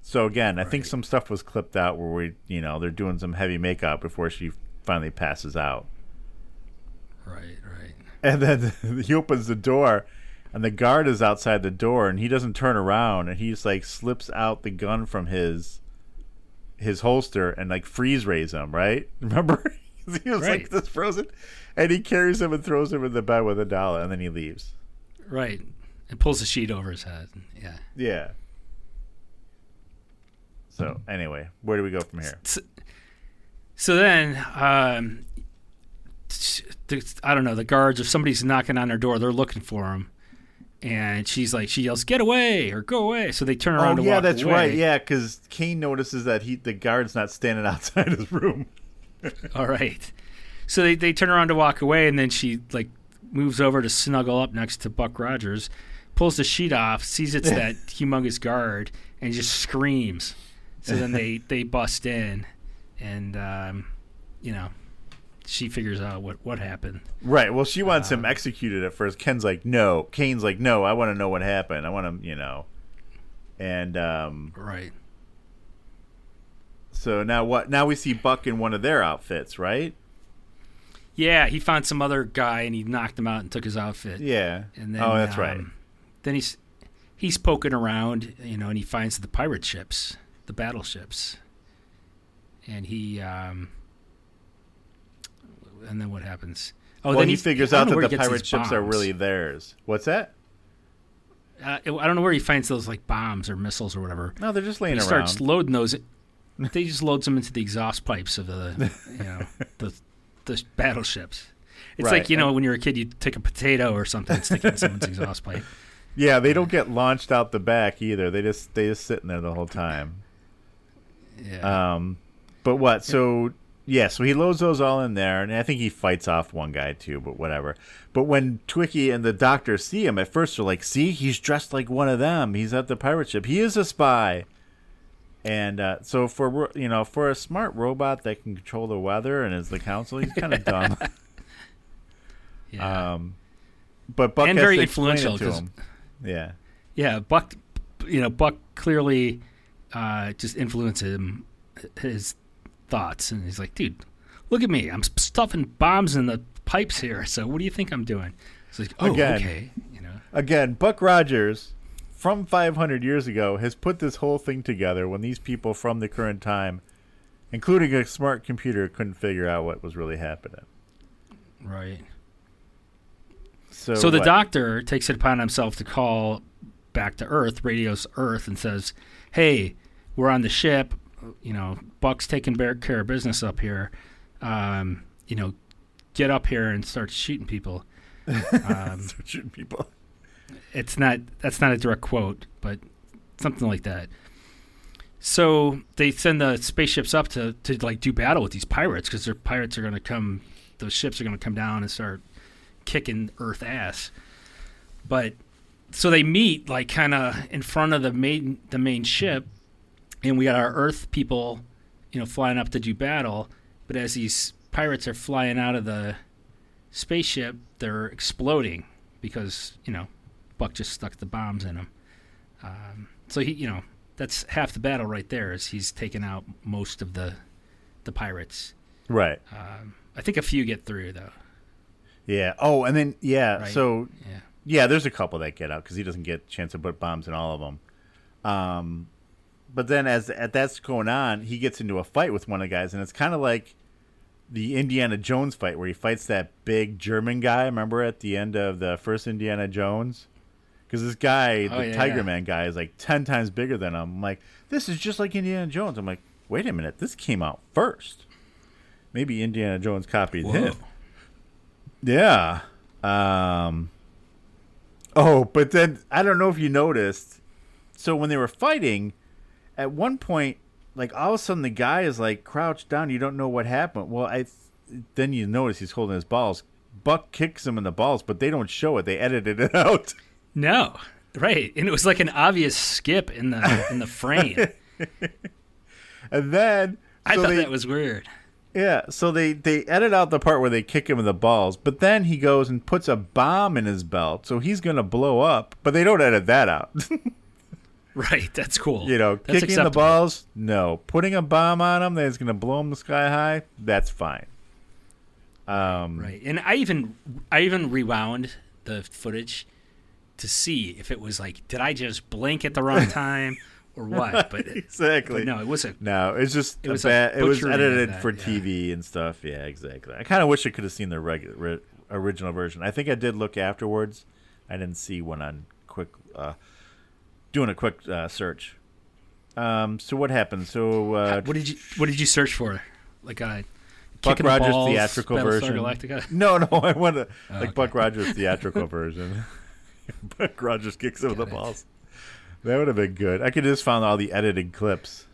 D: So again, I think some stuff was clipped out where we, you know, they're doing some heavy makeup before she finally passes out.
E: Right, right.
D: And then he opens the door, and the guard is outside the door, and he doesn't turn around, and he's like slips out the gun from his his holster and like freeze rays him. Right? Remember? he was like this frozen, and he carries him and throws him in the bed with Ardala, and then he leaves.
E: Right. And pulls the sheet over his head. Yeah.
D: Yeah. So anyway, where do we go from here?
E: So then, um, I don't know, the guards, if somebody's knocking on their door, they're looking for him. And she's like, she yells, get away or go away. So they turn around to
D: Oh
E: yeah,
D: that's
E: away.
D: right. Yeah, because Kane notices that he the guard's not standing outside his room.
E: All right. So they, they turn around to walk away, and then she like moves over to snuggle up next to Buck Rogers, pulls the sheet off, sees it's that humongous guard, and just screams. So then they they bust in, and um, you know, she figures out what what happened.
D: Right. Well, she wants
E: Uh,
D: him executed at first. Ken's like, no. Kane's like, no. I want to know what happened. I want to, you know. And um,
E: right.
D: So now what? Now we see Buck in one of their outfits, right?
E: Yeah, he found some other guy and he knocked him out and took his outfit.
D: Yeah.
E: And then,
D: Oh, that's right.
E: um, Then he's he's poking around, you know, and he finds the pirate ships, the battleships, and he um, and then what happens? Oh,
D: well,
E: then
D: he figures out that the pirate ships are really theirs. What's that?
E: Uh, I don't know where he finds those like bombs or missiles or whatever.
D: No, they're just laying
E: he starts loading those. They just loads them into the exhaust pipes of the, you know, the the battleships. It's
D: Right,
E: like you know
D: and-
E: when you're a kid, you take a potato or something, and stick it in someone's exhaust pipe.
D: Yeah, they don't get launched out the back either. They just they just sitting there the whole time.
E: Yeah.
D: Um, but what? So yeah, so he loads those all in there, and I think he fights off one guy too. But whatever. But when Twiki and the doctor see him, at first they're like, "See, he's dressed like one of them. He's at the pirate ship. He is a spy." And uh, so for you know for a smart robot that can control the weather and is the council, he's kind of dumb.
E: Yeah.
D: Um, but Buck
E: and
D: has
E: very influential
D: to him. Yeah.
E: Yeah, Buck, you know, Buck clearly uh, just influenced him, his thoughts, and he's like, "Dude, look at me! I'm stuffing bombs in the pipes here. So what do you think I'm doing?" It's like, "Oh,
D: Again.
E: okay." You know,
D: Again, Buck Rogers from 500 years ago has put this whole thing together when these people from the current time, including a smart computer, couldn't figure out what was really happening.
E: right.
D: So,
E: So, the
D: what?
E: doctor takes it upon himself to call back to Earth, radios Earth, and says, "Hey, we're on the ship. You know, Buck's taking care of business up here. Um, you know, get up here and start shooting people." Um,
D: Start shooting people.
E: It's not. That's not a direct quote, but something like that. So they send the spaceships up to to like do battle with these pirates because their pirates are going to come. Those ships are going to come down and start kicking Earth ass. But so they meet like kind of in front of the main the main ship, and we got our Earth people, you know, flying up to do battle. But as these pirates are flying out of the spaceship, they're exploding because you know Buck just stuck the bombs in them. Um, so he, you know, that's half the battle right there. Is he's taken out most of the the pirates.
D: Right.
E: Um, I think a few get through though.
D: Yeah. Oh, and then yeah.
E: Right.
D: So
E: Yeah.
D: yeah, there's a couple that get out because he doesn't get a chance to put bombs in all of them. Um, but then as at that's going on, he gets into a fight with one of the guys, and it's kind of like the Indiana Jones fight where he fights that big German guy. Remember at the end of the first Indiana Jones? Because this guy,
E: Oh,
D: the
E: yeah,
D: Tiger
E: yeah.
D: Man guy, is like ten times bigger than him. I'm like, this is just like Indiana Jones. I'm like, wait a minute, this came out first. Maybe Indiana Jones copied
E: Whoa.
D: him. Yeah. Um. Oh, but then I don't know if you noticed. So when they were fighting, at one point, like all of a sudden, the guy is like crouched down. You don't know what happened. Well, I then you notice he's holding his balls. Buck kicks him in the balls, but they don't show it. They edited it out.
E: No, right, and it was like an obvious skip in the in the frame.
D: and then
E: I
D: so
E: thought
D: they-
E: that was weird.
D: Yeah, so they they edit out the part where they kick him in the balls, but then he goes and puts a bomb in his belt, so he's gonna blow up. But they don't edit that out.
E: Right, that's cool.
D: you know,
E: That's
D: kicking the balls, no. Putting a bomb on them that's gonna blow them the sky high, that's fine. Um,
E: Right, and I even I even rewound the footage to see if it was like, did I just blink at the wrong time or what? But
D: exactly.
E: but no, it was a
D: No, it's just
E: It was
D: bad. It was edited
E: that,
D: for
E: yeah.
D: TV and stuff. Yeah, exactly. I kind of wish I could have seen the regular ri- original version. I think I did look afterwards. I didn't see one on quick uh, doing a quick uh, search. Um, so what happened? So uh,
E: what did you what did you search for? Like I.
D: Buck
E: the
D: Rogers
E: balls,
D: theatrical
E: Battlestar
D: version.
E: Galactica?
D: No, no, I want to
E: Oh,
D: like
E: okay.
D: Buck Rogers theatrical version. Buck Rogers kicks him in the balls. That would have been good. I could just found all the edited clips.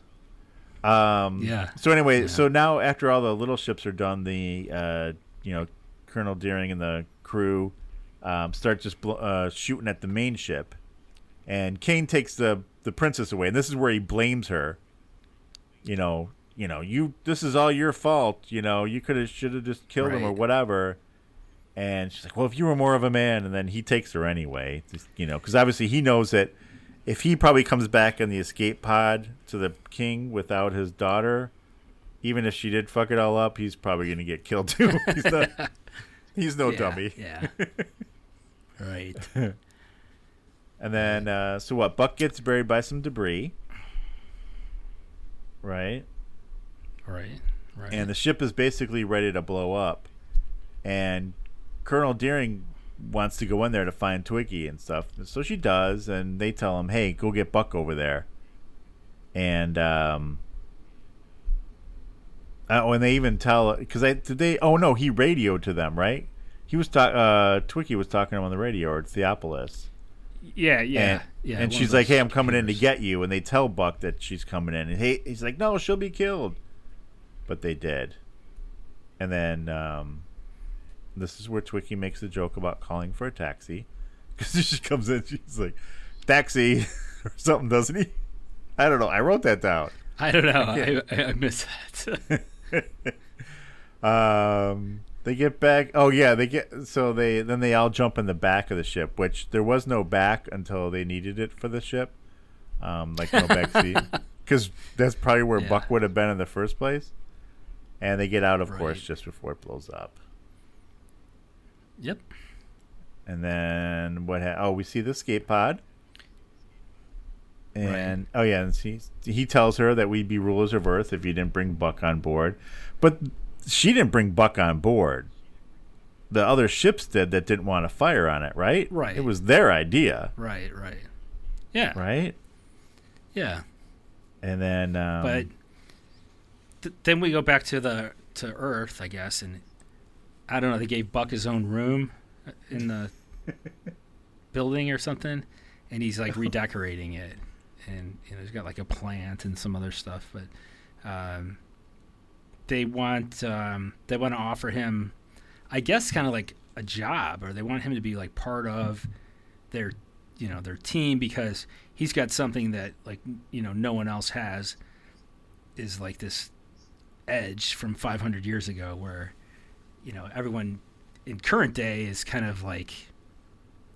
D: Um,
E: Yeah.
D: So anyway, so now after all the little ships are done, the uh, you know Colonel Deering and the crew um, start just bl- uh, shooting at the main ship, and Kane takes the the princess away, and this is where he blames her. You know, you know, you this is all your fault. You know, you could have should have just killed him or whatever. And she's like, "Well, if you were more of a man," and then he takes her anyway. Just, you know, because obviously he knows that if he probably comes back in the escape pod to the king without his daughter, even if she did fuck it all up, he's probably going to get killed too. he's, not, he's no
E: Yeah,
D: dummy.
E: Yeah. right.
D: And then, uh, so what? Buck gets buried by some debris, right?
E: Right. Right.
D: And the ship is basically ready to blow up. And Colonel Deering wants to go in there to find Twiki and stuff. So she does, and they tell him, "Hey, go get Buck over there." And um, oh, and they even tell because they did they. Oh no, he radioed to them, right? He was talk. Uh, Twiki was talking to him on the radio, or Theopolis.
E: Yeah, yeah,
D: And,
E: yeah.
D: and she's like, "Hey, I'm coming in to get you." And they tell Buck that she's coming in, and he, he's like, "No, she'll be killed." But they did. And then um, this is where Twiki makes a joke about calling for a taxi because she comes in, she's like, "Taxi" or something, doesn't he? I don't know. I wrote that down.
E: I don't know. I, I, I missed that.
D: um, they get back. Oh yeah, they get. So they then they all jump in the back of the ship, which there was no back until they needed it for the ship. Um, like no back seat, because that's probably where
E: Yeah.
D: Buck would have been in the first place. And they get out, of course, just before it blows up.
E: Yep.
D: And then what? Ha- oh, we see the escape pod. And oh yeah, and he he tells her that we'd be rulers of Earth if you didn't bring Buck on board, but she didn't bring Buck on board. The other ships did that didn't want to fire on it, right?
E: Right.
D: It was their idea,
E: Right. Right. Yeah.
D: right?
E: Yeah.
D: And then, um,
E: but th- then we go back to the to Earth, I guess, and I don't know. They gave Buck his own room in the building or something, and he's like redecorating it, and you know he's got like a plant and some other stuff. But um, they want um, they want to offer him, I guess, kind of like a job, or they want him to be like part of their you know their team because he's got something that like you know no one else has is like this edge from 500 years ago where you know everyone in current day is kind of like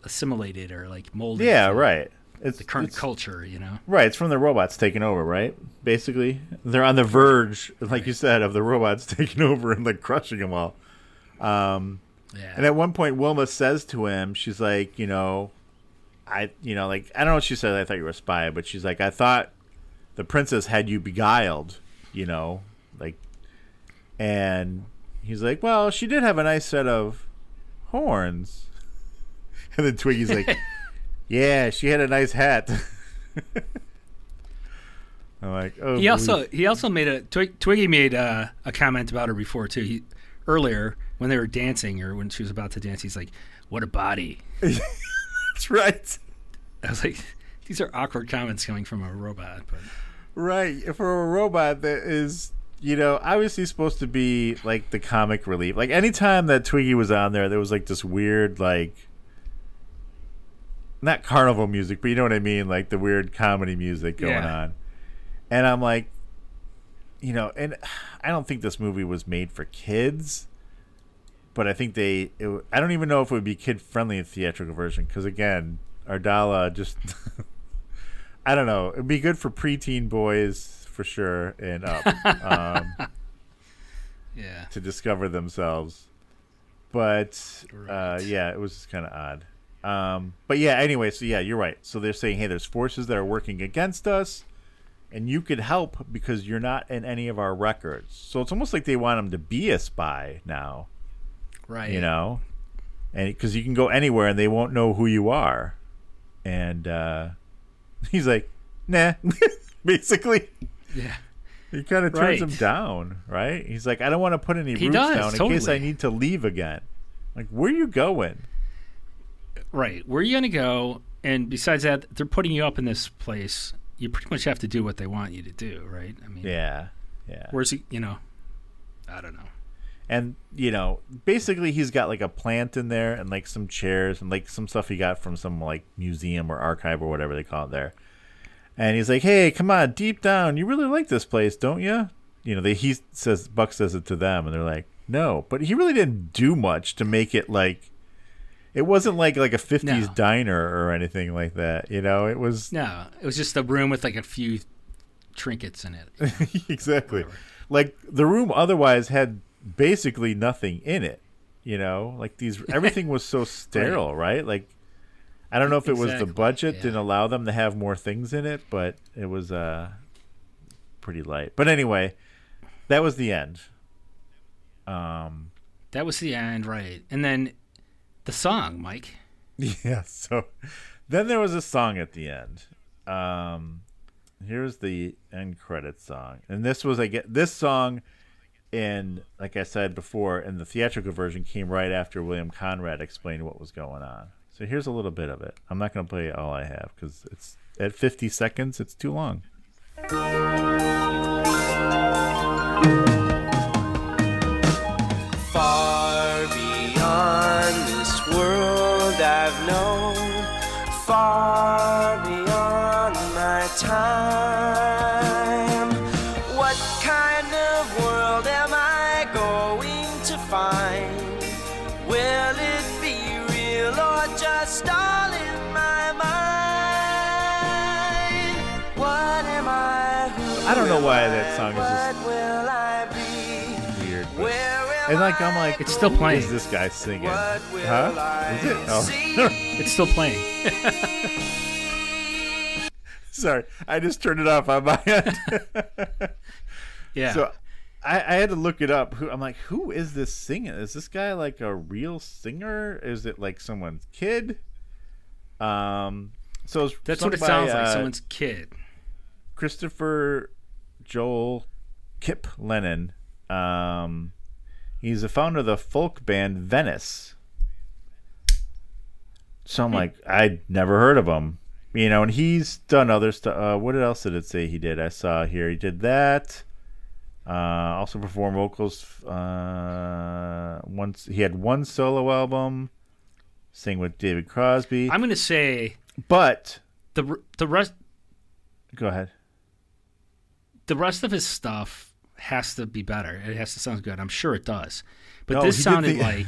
E: assimilated or like molded
D: yeah, right. It's
E: the current
D: it's-
E: culture you know
D: Right, it's from the robots taking over, right? Basically, they're on the verge, like you said, of the robots taking over and like crushing them all. Um,
E: Yeah.
D: And at one point, Wilma says to him, she's like, you know, I, you know, like I don't know what she said. I thought you were a spy, but she's like, I thought the princess had you beguiled, you know, like, and he's like, well, she did have a nice set of horns. And then Twiki's like, yeah, she had a nice hat. I'm like, oh.
E: he also he also made a Twig, Twiki made uh, a comment about her before too. He earlier when they were dancing or when she was about to dance, he's like, "What a body!"
D: That's right.
E: I was like, these are awkward comments coming from a robot, but
D: right for a robot that is you know obviously supposed to be like the comic relief like anytime that twiki was on there there was like this weird like not carnival music but you know what i mean like the weird comedy music going
E: Yeah.
D: on and i'm like you know and i don't think this movie was made for kids but i think they it, i don't even know if it would be kid friendly in theatrical version because again ardala just I don't know. It'd be good for preteen boys for sure and up um,
E: Yeah.
D: to discover themselves. But uh, yeah, it was just kind of odd. Um, but yeah, anyway, so yeah, you're right. So they're saying, hey, there's forces that are working against us, and you could help because you're not in any of our records. So it's almost like they want him to be a spy now,
E: Right.
D: you know, and because you can go anywhere and they won't know who you are. And uh, he's like, nah, basically.
E: Yeah.
D: He kind of turns
E: Right.
D: him down, right? He's like, I don't want to put any
E: He
D: roots
E: does,
D: down in case I need to leave again. Like, where are you going?
E: Right. Where are you going to go? And besides that, they're putting you up in this place. You pretty much have to do what they want you to do, right? I mean,
D: Yeah, yeah.
E: Where's he? You know, I don't know.
D: And you know, basically, he's got like a plant in there and like some chairs and like some stuff he got from some like museum or archive or whatever they call it there. And he's like, "Hey, come on, deep down, you really like this place, don't you?" You know, they, he says Buck says it to them, and they're like, "No," but he really didn't do much to make it like. It wasn't like like a '50s
E: No.
D: diner or anything like that. You know, it was
E: No, it was just a room with like a few trinkets in it.
D: exactly. Like the room otherwise had basically nothing in it. You know, like these everything was so sterile, right? Like I don't know if it was the budget
E: yeah.
D: didn't allow them to have more things in it, but it was uh pretty light. But anyway, that was the end. Um
E: That was the end, right? And then the song, Mike.
D: Yeah, so then there was a song at the end. Um here's the end credit song. And this was I get this song in like I said before, in the theatrical version came right after William Conrad explained what was going on. So here's a little bit of it. I'm not going to play all I have cuz it's at 50 seconds it's too long. Song is just
L: will I be?
D: weird. but- and like I'm like
E: It's still playing.
D: Is this guy singing? Huh? Is it? Oh.
E: It's still playing.
D: Sorry, I just turned it off on my end.
E: Yeah.
D: So I, I had to look it up. Who I'm like, who is this singing? Is this guy like a real singer? Is it like someone's kid? Um, so
E: That's what it
D: by,
E: sounds like.
D: uh,
E: Someone's kid.
D: Christopher Joel Kipp Lennon. Um, he's the founder of the folk band Venice. So I'm like, I'd never heard of him, you know. And he's done other stuff. Uh, what else did it say he did? I saw here he did that. Uh, also performed vocals. Uh, once he had one solo album, sang with David Crosby.
E: I'm going to say
D: but
E: the the rest
D: go ahead.
E: The rest of his stuff has to be better. It has to sound good. I'm sure it does. But
D: No,
E: this sounded
D: the-
E: like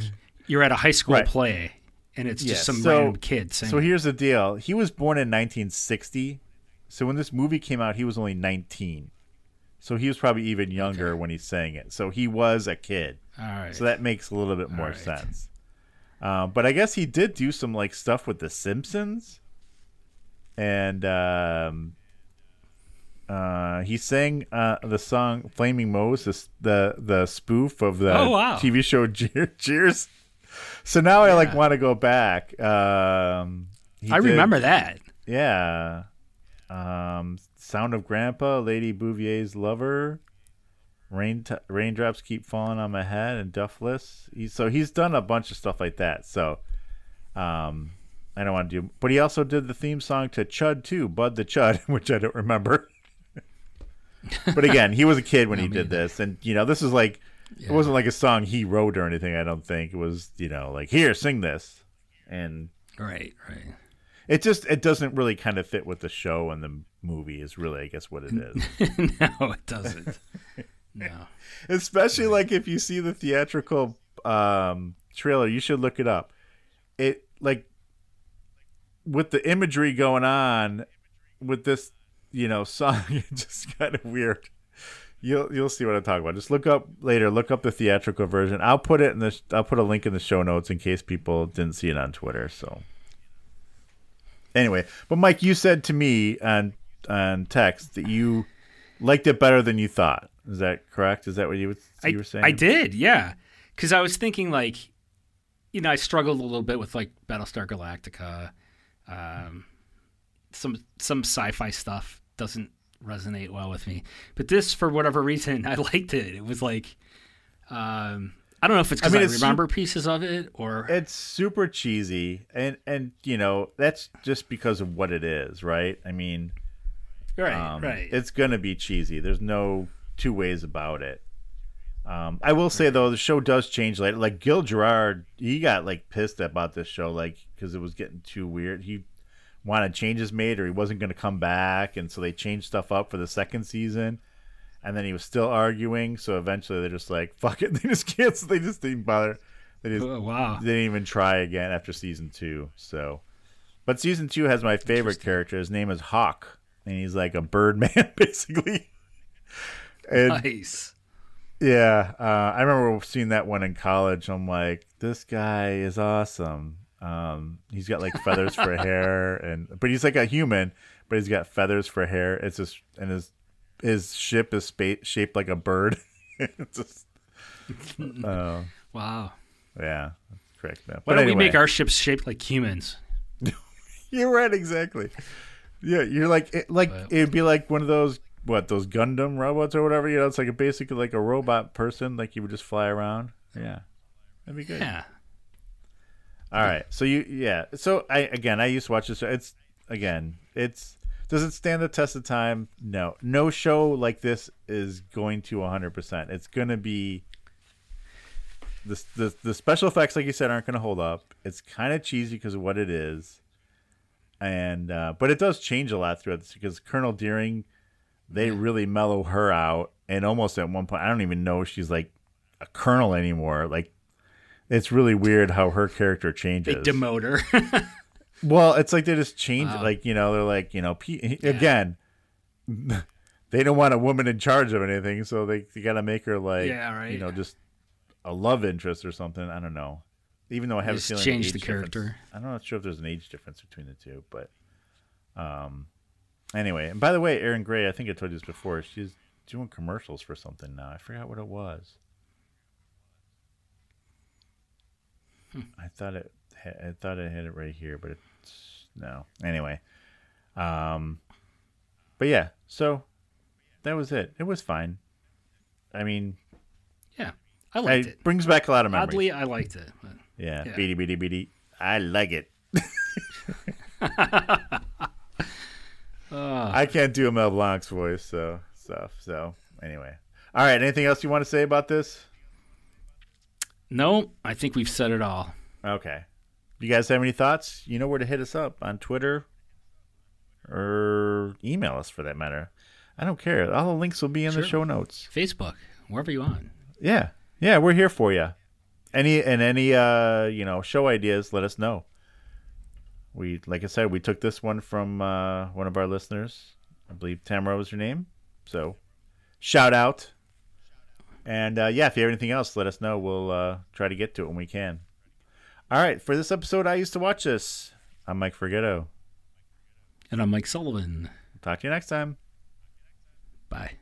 E: you're at a high school
D: Right.
E: play and it's just some
D: so-
E: random kid singing.
D: So here's the deal. He was born in 1960. So when this movie came out, he was only 19. So he was probably even younger when he sang it. So he was a kid.
E: All right.
D: So that makes a little bit more
E: right.
D: sense. Um, but I guess he did do some like stuff with The Simpsons, and um, uh, he sang uh, the song "Flaming Moe's," the the spoof of the
E: Oh, wow.
D: TV show Cheers. So now I like want to go back. Um,
E: I
D: did-
E: remember that.
D: Yeah. Um, Sound of Grandpa, Lady Bouvier's Lover, Rain t- Raindrops Keep Falling on My Head, and Duffless. He, so he's done a bunch of stuff like that. So um, I don't want to do. But he also did the theme song to Chud too, Bud the Chud, which I don't remember. But again, he was a kid when he did this, and you know, this is like it wasn't like a song he wrote or anything. I don't think it was. You know, like here, sing this, and
E: Right, right.
D: it just it doesn't really kind of fit with the show and the movie. Is really, I guess, what it is.
E: no, it doesn't. No.
D: Especially like if you see the theatrical um, trailer, you should look it up. It like with the imagery going on with this, you know, song, it's just kind of weird. You'll you'll see what I'm talking about. Just look up later. Look up the theatrical version. I'll put it in the. I'll put a link in the show notes in case people didn't see it on Twitter. So anyway, but Mike, you said to me on on text that you liked it better than you thought. Is that correct? Is that what you, was,
E: I,
D: you were saying?
E: I did, yeah. Because I was thinking, like, you know, I struggled a little bit with like Battlestar Galactica. Um, some some sci-fi stuff doesn't resonate well with me, but this, for whatever reason, I liked it. It was like, um, I don't know if it's because I,
D: I mean, it's
E: remember pieces of it or
D: It's super cheesy, and and you know that's just because of what it is, right? I mean,
E: right,
D: um,
E: right.
D: It's gonna be cheesy. There's no two ways about it. Um, I will say though, the show does change later. Like Gil Gerard, he got like pissed about this show, like because it was getting too weird. He wanted changes made, or he wasn't going to come back, and so they changed stuff up for the second season. And then he was still arguing, so eventually they're just like, "Fuck it," they just canceled. They just didn't bother. They just
E: Oh, wow.
D: they didn't even try again after season two. So, but season two has my favorite character. His name is Hawk, and he's like a bird man, basically. And
E: nice.
D: yeah, uh, I remember seeing that one in college. I'm like, this guy is awesome. Um, he's got like feathers for hair, and but he's like a human, but he's got feathers for hair. It's just and his his ship is spa- shaped like a bird. it's just, uh,
E: wow.
D: yeah, that's correct. Man.
E: Why
D: But
E: don't we make our ships shaped like humans?
D: You're right, exactly. Yeah, you're like it, like it'd be like one of those what those Gundam robots or whatever. You know, it's like a basically like a robot person, like you would just fly around. Yeah, that'd be good.
E: Yeah.
D: All right, so you yeah, so I again I used to watch this. show. It's again, it's does it stand the test of time? No, no show like this is going to 100. percent It's going to be the, the the special effects, like you said, aren't going to hold up. It's kind of cheesy because of what it is, and uh, but it does change a lot throughout this because Colonel Deering, they really mellow her out, and almost at one point, I don't even know if she's like a colonel anymore. Like, it's really weird how her character changes.
E: They demote her.
D: Well, it's like they just change it.
E: Wow.
D: Like, you know, they're like, you know, P- again, they don't want a woman in charge of anything, so they, they got to make her like,
E: Yeah, right.
D: you know, just a love interest or something. I don't know. Even though I have
E: Just
D: a feeling
E: change the character.
D: I'm not sure if there's an age difference between the two, but um, anyway. And by the way, Erin Gray, I think I told you this before. She's doing commercials for something now. I forgot what it was.
E: Hmm.
D: I thought it. I thought I had it right here, but it's no. Anyway, um, but yeah. So that was it. It was fine. I mean,
E: Yeah, I liked
D: it
E: it.
D: brings back a lot of memories.
E: Oddly, I liked it.
D: Yeah,
E: Yeah.
D: beady beady beady. I like it.
E: Ah.
D: I can't do a Mel Blanc's voice, so stuff. So anyway, all right. Anything else you want to say about this?
E: No, I think we've said it all.
D: Okay. You guys have any thoughts? You know where to hit us up on Twitter or email us for that matter. I don't care. All the links will be in the show notes.
E: Facebook, wherever you want.
D: Yeah. Yeah, we're here for you. Any and any uh, you know, show ideas, let us know. We like I said, we took this one from uh one of our listeners. I believe Tamara was her name. So shout out. And uh, yeah, if you have anything else, let us know. We'll uh, try to get to it when we can. All right, for this episode, I used to watch this. I'm Mike Forgetto.
E: And I'm Mike Sullivan.
D: Talk to you next time.
E: Bye.